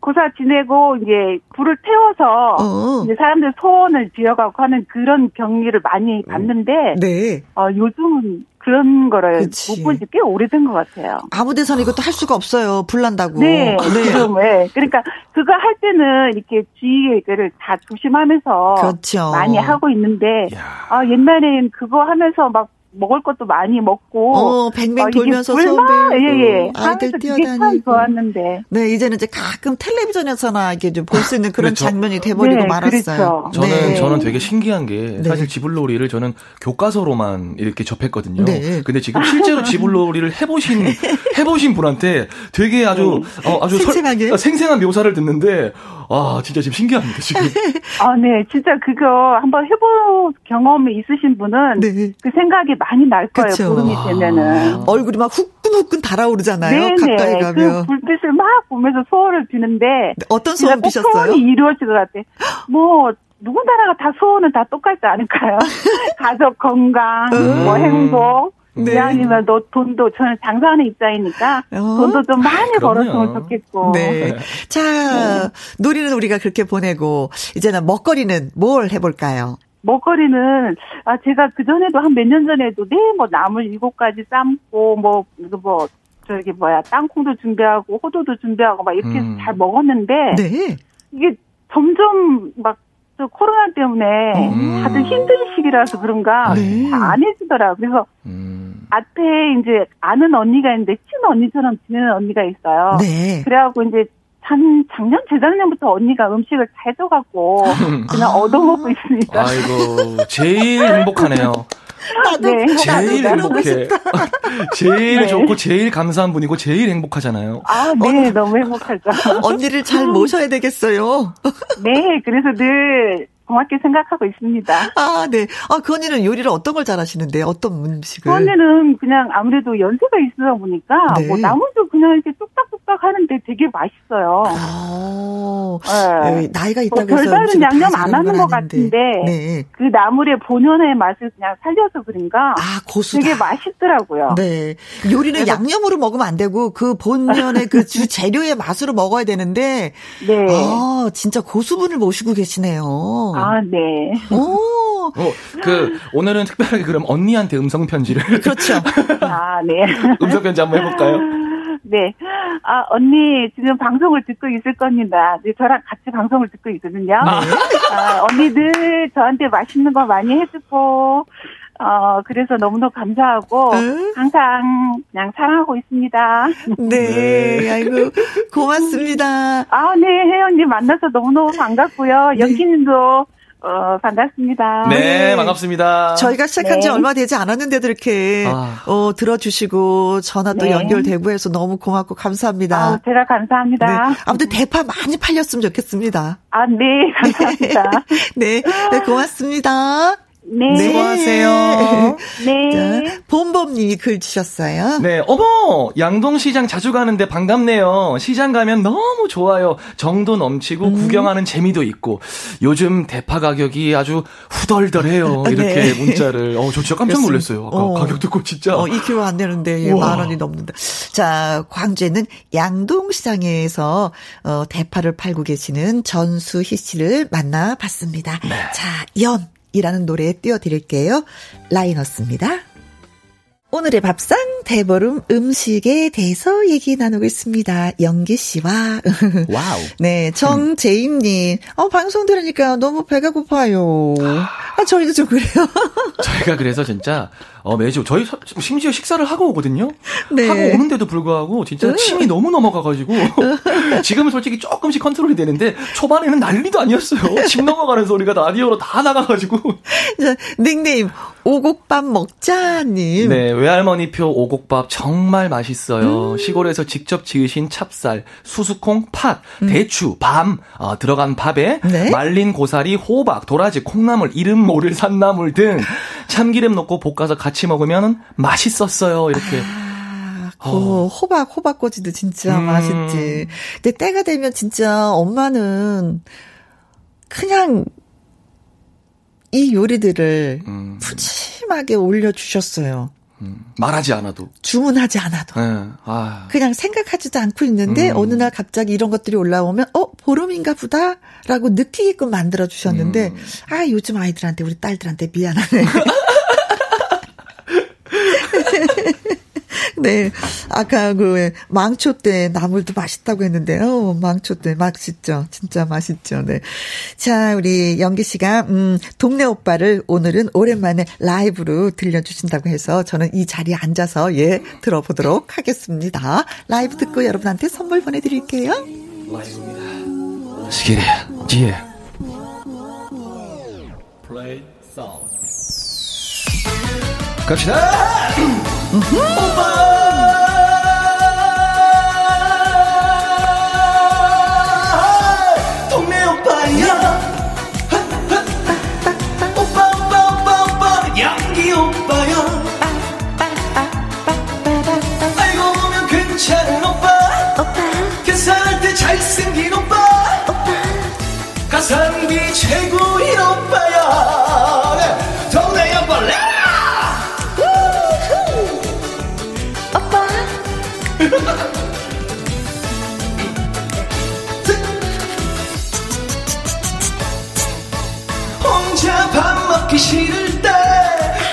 고사 지내고 이제 불을 태워서 어. 이제 사람들 소원을 비어가고 하는 그런 경기를 많이 봤는데 네. 어, 요즘은 그런 거를 못 본 지 꽤 오래된 것 같아요. 아무 데서는 이것도 할 수가 없어요. 불난다고. 네. 네. 지금, 네. 그러니까 그거 할 때는 이렇게 주의를 다 조심하면서 그렇죠. 많이 하고 있는데 야. 아, 옛날엔 그거 하면서 막 먹을 것도 많이 먹고 어 뱅뱅 어, 돌면서 소음 예예 아이들 뛰어다니고 좋았는데 네 이제는 이제 가끔 텔레비전에서나 이게 좀 볼 수 있는 그런 그렇죠. 장면이 돼버리고 네, 말았어요. 그렇죠. 저는 네. 저는 되게 신기한 게 네. 사실 지불놀이를 저는 교과서로만 이렇게 접했거든요. 네. 근데 지금 실제로 지불놀이를 해보신 해보신 분한테 되게 아주 네. 어, 아주 생생하게 설, 생생한 묘사를 듣는데 아, 진짜 지금 신기합니다, 지금. 아, 네. 진짜 그거 한번 해볼 경험이 있으신 분은 네. 그 생각이 많이 날 거예요, 그쵸. 보름이 되면은. 아. 얼굴이 막 후끈후끈 달아오르잖아요, 네네. 가까이 그 가면. 그 불빛을 막 보면서 소원을 비는데. 네, 어떤 소원 비셨어요? 소원이 이루어질 것 같아. 뭐, 누구나라가 다 소원은 다 똑같지 않을까요? 가족 건강, 음. 뭐 행복, 네. 아니면 너 돈도 저는 장사하는 입장이니까 어? 돈도 좀 많이 아, 벌었으면 좋겠고. 네. 자, 네. 놀이는 우리가 그렇게 보내고 이제는 먹거리는 뭘 해볼까요? 먹거리는 아 제가 그 전에도 한 몇 년 전에도 네뭐 나물 일곱 가지 삶고 뭐뭐 뭐 저기 뭐야 땅콩도 준비하고 호두도 준비하고 막 이렇게 음. 잘 먹었는데 네. 이게 점점 막 또 코로나 때문에 음. 다들 힘든 시기라서 그런가 네. 안 해주더라고. 그래서 음. 앞에 이제 아는 언니가 있는데 친 언니처럼 지내는 언니가 있어요. 네. 그래갖고 이제 한 작년 재작년부터 언니가 음식을 잘 줘갖고 그냥 아. 얻어먹고 있습니다. 아이고 제일 행복하네요. 나도 네. 제일 행복해. 제일 네. 좋고 제일 감사한 분이고 제일 행복하잖아요. 아, 네, 어, 너무 행복하죠. 언니를 잘 모셔야 되겠어요. 네, 그래서 늘 고맙게 생각하고 있습니다. 아, 네. 아, 그 언니는 요리를 어떤 걸 잘하시는데 어떤 음식을? 그 언니는 그냥 아무래도 연세가 있으다 보니까 네. 뭐 나물도 그냥 이렇게 뚝딱뚝딱 하는데 되게 맛있어요. 아, 네. 나이가 있다고 뭐 해서 별다른 양념 안 하는 것 같은데 네. 그 나물의 본연의 맛을 그냥 살려서 그런가 아, 고수다. 되게 맛있더라고요. 네. 요리는 양념으로 먹으면 안 되고 그 본연의 그 주 재료의 맛으로 먹어야 되는데 네. 아, 진짜 고수분을 모시고 계시네요. 아, 네. 오. 어, 그, 오늘은 특별하게 그럼 언니한테 음성 편지를. 그렇죠. 아, 네. 음성 편지 한번 해볼까요? 네. 아, 언니, 지금 방송을 듣고 있을 겁니다. 네, 저랑 같이 방송을 듣고 있거든요. 네. 아, 언니들 저한테 맛있는 거 많이 해주고, 어, 그래서 너무너무 감사하고, 응? 항상 그냥 사랑하고 있습니다. 네, 네. 아이고, 고맙습니다. 아, 네, 혜연님 만나서 너무너무 반갑고요. 네. 연기님도 어, 반갑습니다. 네, 네, 반갑습니다. 저희가 시작한 지 네. 얼마 되지 않았는데도 이렇게, 아. 어, 들어주시고, 전화도 네. 연결되고 해서 너무 고맙고 감사합니다. 아, 제가 감사합니다. 네. 아무튼 대파 많이 팔렸으면 좋겠습니다. 아, 네, 감사합니다. 네, 네, 고맙습니다. 네. 수고하세요. 네. 자, 봄봄님이 글 주셨어요. 네. 어머! 양동시장 자주 가는데 반갑네요. 시장 가면 너무 좋아요. 정도 넘치고 음. 구경하는 재미도 있고. 요즘 대파 가격이 아주 후덜덜해요. 네. 이렇게 네. 문자를. 어, 저 진짜 깜짝 놀랐어요. 아까 어. 가격 듣고 진짜. 어, 2kg 안 되는데 예, 만 원이 넘는다. 자, 광주에는 양동시장에서 어, 대파를 팔고 계시는 전수희 씨를 만나봤습니다. 네. 자, 연. 이라는 노래 띄워드릴게요. 라이너스입니다. 오늘의 밥상 대보름 음식에 대해서 얘기 나누고 있습니다. 영기 씨와 Wow. 네, 정재임 님. 어 방송 들으니까 너무 배가 고파요. 아 저희도 좀 그래요. 저희가 그래서 진짜 어, 매주 저희 심지어 식사를 하고 오거든요. 네. 하고 오는데도 불구하고 진짜 침이 너무 넘어가가지고 지금은 솔직히 조금씩 컨트롤이 되는데 초반에는 난리도 아니었어요. 침 넘어가는 소리가 라디오로 다 나가가지고. 닉네임 오곡밥 먹자님. 네, 외할머니표 오곡밥 정말 맛있어요. 음. 시골에서 직접 지으신 찹쌀, 수수콩, 팥, 음. 대추, 밤 어, 들어간 밥에 네? 말린 고사리, 호박, 도라지, 콩나물, 이름 모를 산나물 등 참기름 넣고 볶아서 같이 먹으면 맛있었어요. 이렇게. 아, 그 어. 호박 호박꼬지도 진짜 음. 맛있지. 근데 때가 되면 진짜 엄마는 그냥 이 요리들을 음. 푸짐하게 올려주셨어요. 음, 말하지 않아도. 주문하지 않아도. 네. 아. 그냥 생각하지도 않고 있는데, 음. 어느 날 갑자기 이런 것들이 올라오면, 어, 보름인가 보다? 라고 느끼게끔 만들어 주셨는데, 음. 아, 요즘 아이들한테, 우리 딸들한테 미안하네. 네. 아까 그 망초 때 나물도 맛있다고 했는데, 어, 망초 때 맛있죠. 진짜 맛있죠. 네. 자, 우리 영기 씨가, 음, 동네 오빠를 오늘은 오랜만에 라이브로 들려주신다고 해서 저는 이 자리에 앉아서 예, 들어보도록 하겠습니다. 라이브 듣고 여러분한테 선물 보내드릴게요. 라이브입니다. 시기리, 지혜. 플레이 사운드. 갑시다! 오빠! 잘생긴 오빠, 오빠. 가성비 최고인 오빠야 먹기 싫을 때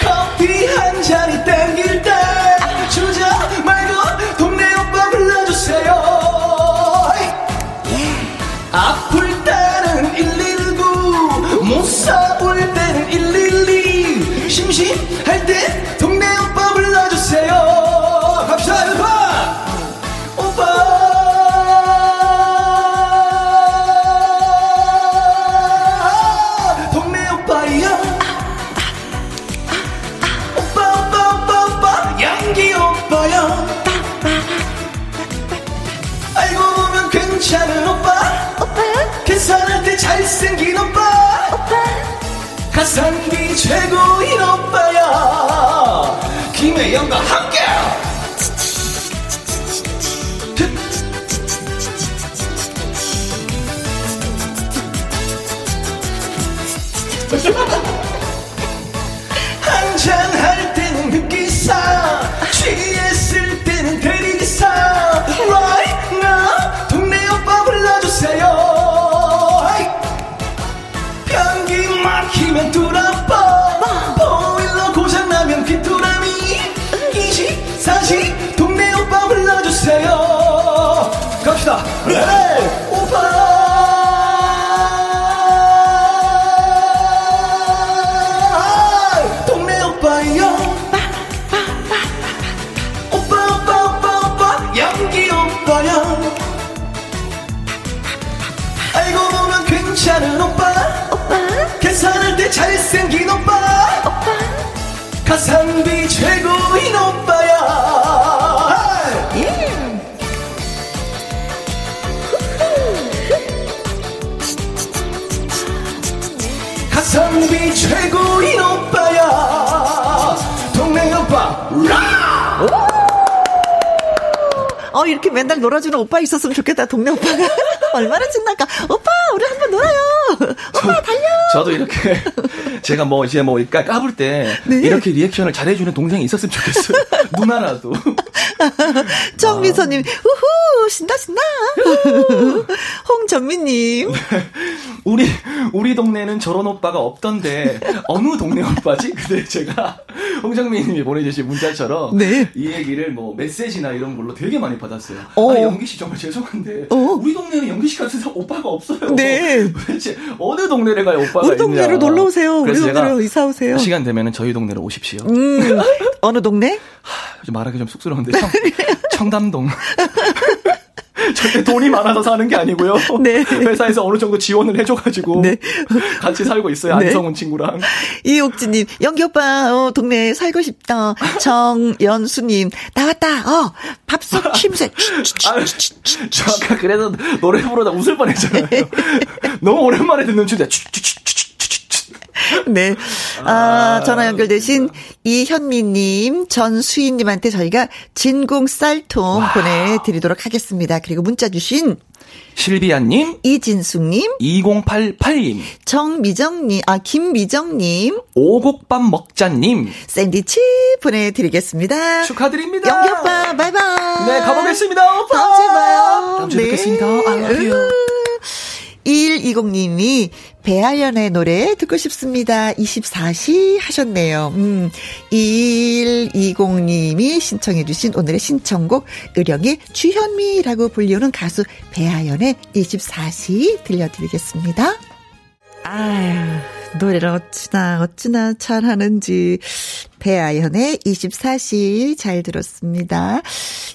커피 한 땡길 때 최고인 오빠야. 김혜영과 함께 가성비 최고인 오빠야 예. 가성비 최고인 오빠야 동네 오빠 라 어, 이렇게 맨날 놀아주는 오빠 있었으면 좋겠다, 동네 오빠가. 얼마나 신날까. 오빠, 우리 한번 놀아요. 오빠, 달려. 저도 이렇게, 제가 뭐, 이제 뭐, 까불 때, 네. 이렇게 리액션을 잘해주는 동생이 있었으면 좋겠어요. 누나라도. 정미서님, 우후, 신나, 신나. 홍전미님. 우리, 우리 동네는 저런 오빠가 없던데, 어느 동네 오빠지? 근데 제가, 홍정민님이 보내주신 문자처럼, 네. 이 얘기를 뭐, 메시지나 이런 걸로 되게 많이 받았어요. 어. 아, 영기 씨 정말 죄송한데, 어. 우리 동네는 영기 씨 같은 오빠가 없어요. 네. 도대체 어느 동네를 가요, 오빠가 우리 동네로 놀러 오세요. 우리 동네로 이사 오세요. 시간 되면은 저희 동네로 오십시오. 음, 어느 동네? 말하기 좀 쑥스러운데, 청, 청담동. 절대 돈이 많아서 사는 게 아니고요. 네. 회사에서 어느 정도 지원을 해줘가지고 네. 같이 살고 있어요. 네. 안성훈 친구랑. 이옥지님, 영기 오빠 어, 동네에 살고 싶다. 정연수님, 나왔다. 어, 밥솥 침새. 아, 저 아까 그래서 노래 부르다 웃을 뻔했잖아요. 너무 오랜만에 듣는 춤이야. 네. 아, 전화 연결되신 이현미님, 전수인님한테 저희가 진공 쌀통 와. 보내드리도록 하겠습니다. 그리고 문자 주신 실비아님, 이진숙님, 2088님, 정미정님, 아, 김미정님, 오곡밥 먹자님, 샌디치 보내드리겠습니다. 축하드립니다. 영경빠, 바이바이. 네, 가보겠습니다. 오빠. 다음 주에 봐요. 다음 주에 네. 뵙겠습니다. I love you. 2120님이 배아연의 노래 듣고 싶습니다. 24시 하셨네요. 음, 2120님이 신청해주신 오늘의 신청곡, 의령의 주현미라고 불리우는 가수 배아연의 24시 들려드리겠습니다. 아유. 노래를 어찌나 어찌나 잘하는지 배아연의 24시 잘 들었습니다.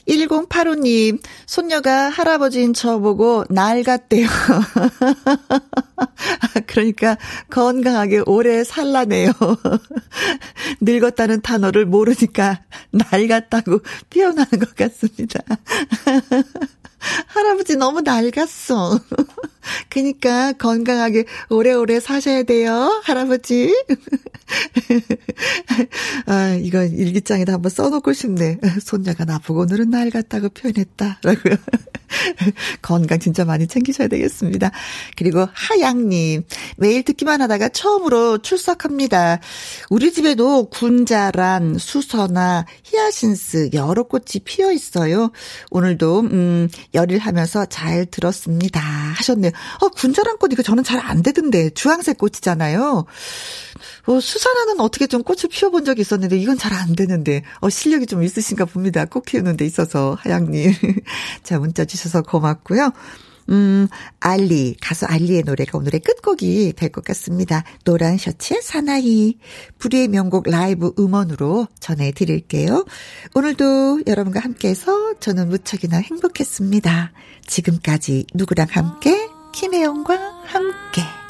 1085님 손녀가 할아버지인 저 보고 날 같대요. 그러니까 건강하게 오래 살라네요. 늙었다는 단어를 모르니까 날 같다고 표현하는 것 같습니다. 할아버지 너무 낡았어. 그니까 건강하게 오래오래 사셔야 돼요, 할아버지. 아, 이거 일기장에다 한번 써놓고 싶네. 손자가 나보고 오늘은 낡았다고 표현했다. 라고요. 건강 진짜 많이 챙기셔야 되겠습니다. 그리고 하양님, 매일 듣기만 하다가 처음으로 출석합니다. 우리 집에도 군자란, 수서나, 히아신스 여러 꽃이 피어 있어요. 오늘도, 음, 열일하면서 잘 들었습니다. 하셨네요. 어, 군자란 꽃 이거 저는 잘 안 되던데. 주황색 꽃이잖아요. 어, 수산화는 어떻게 좀 꽃을 피워본 적이 있었는데 이건 잘 안 되는데 어, 실력이 좀 있으신가 봅니다. 꽃 키우는 데 있어서 하양님. 자 문자 주셔서 고맙고요. 음, 알리, 가수 알리의 노래가 오늘의 끝곡이 될 것 같습니다. 노란 셔츠의 사나이, 불의의 명곡 라이브 음원으로 전해드릴게요. 오늘도 여러분과 함께해서 저는 무척이나 행복했습니다. 지금까지 누구랑 함께, 김혜영과 함께.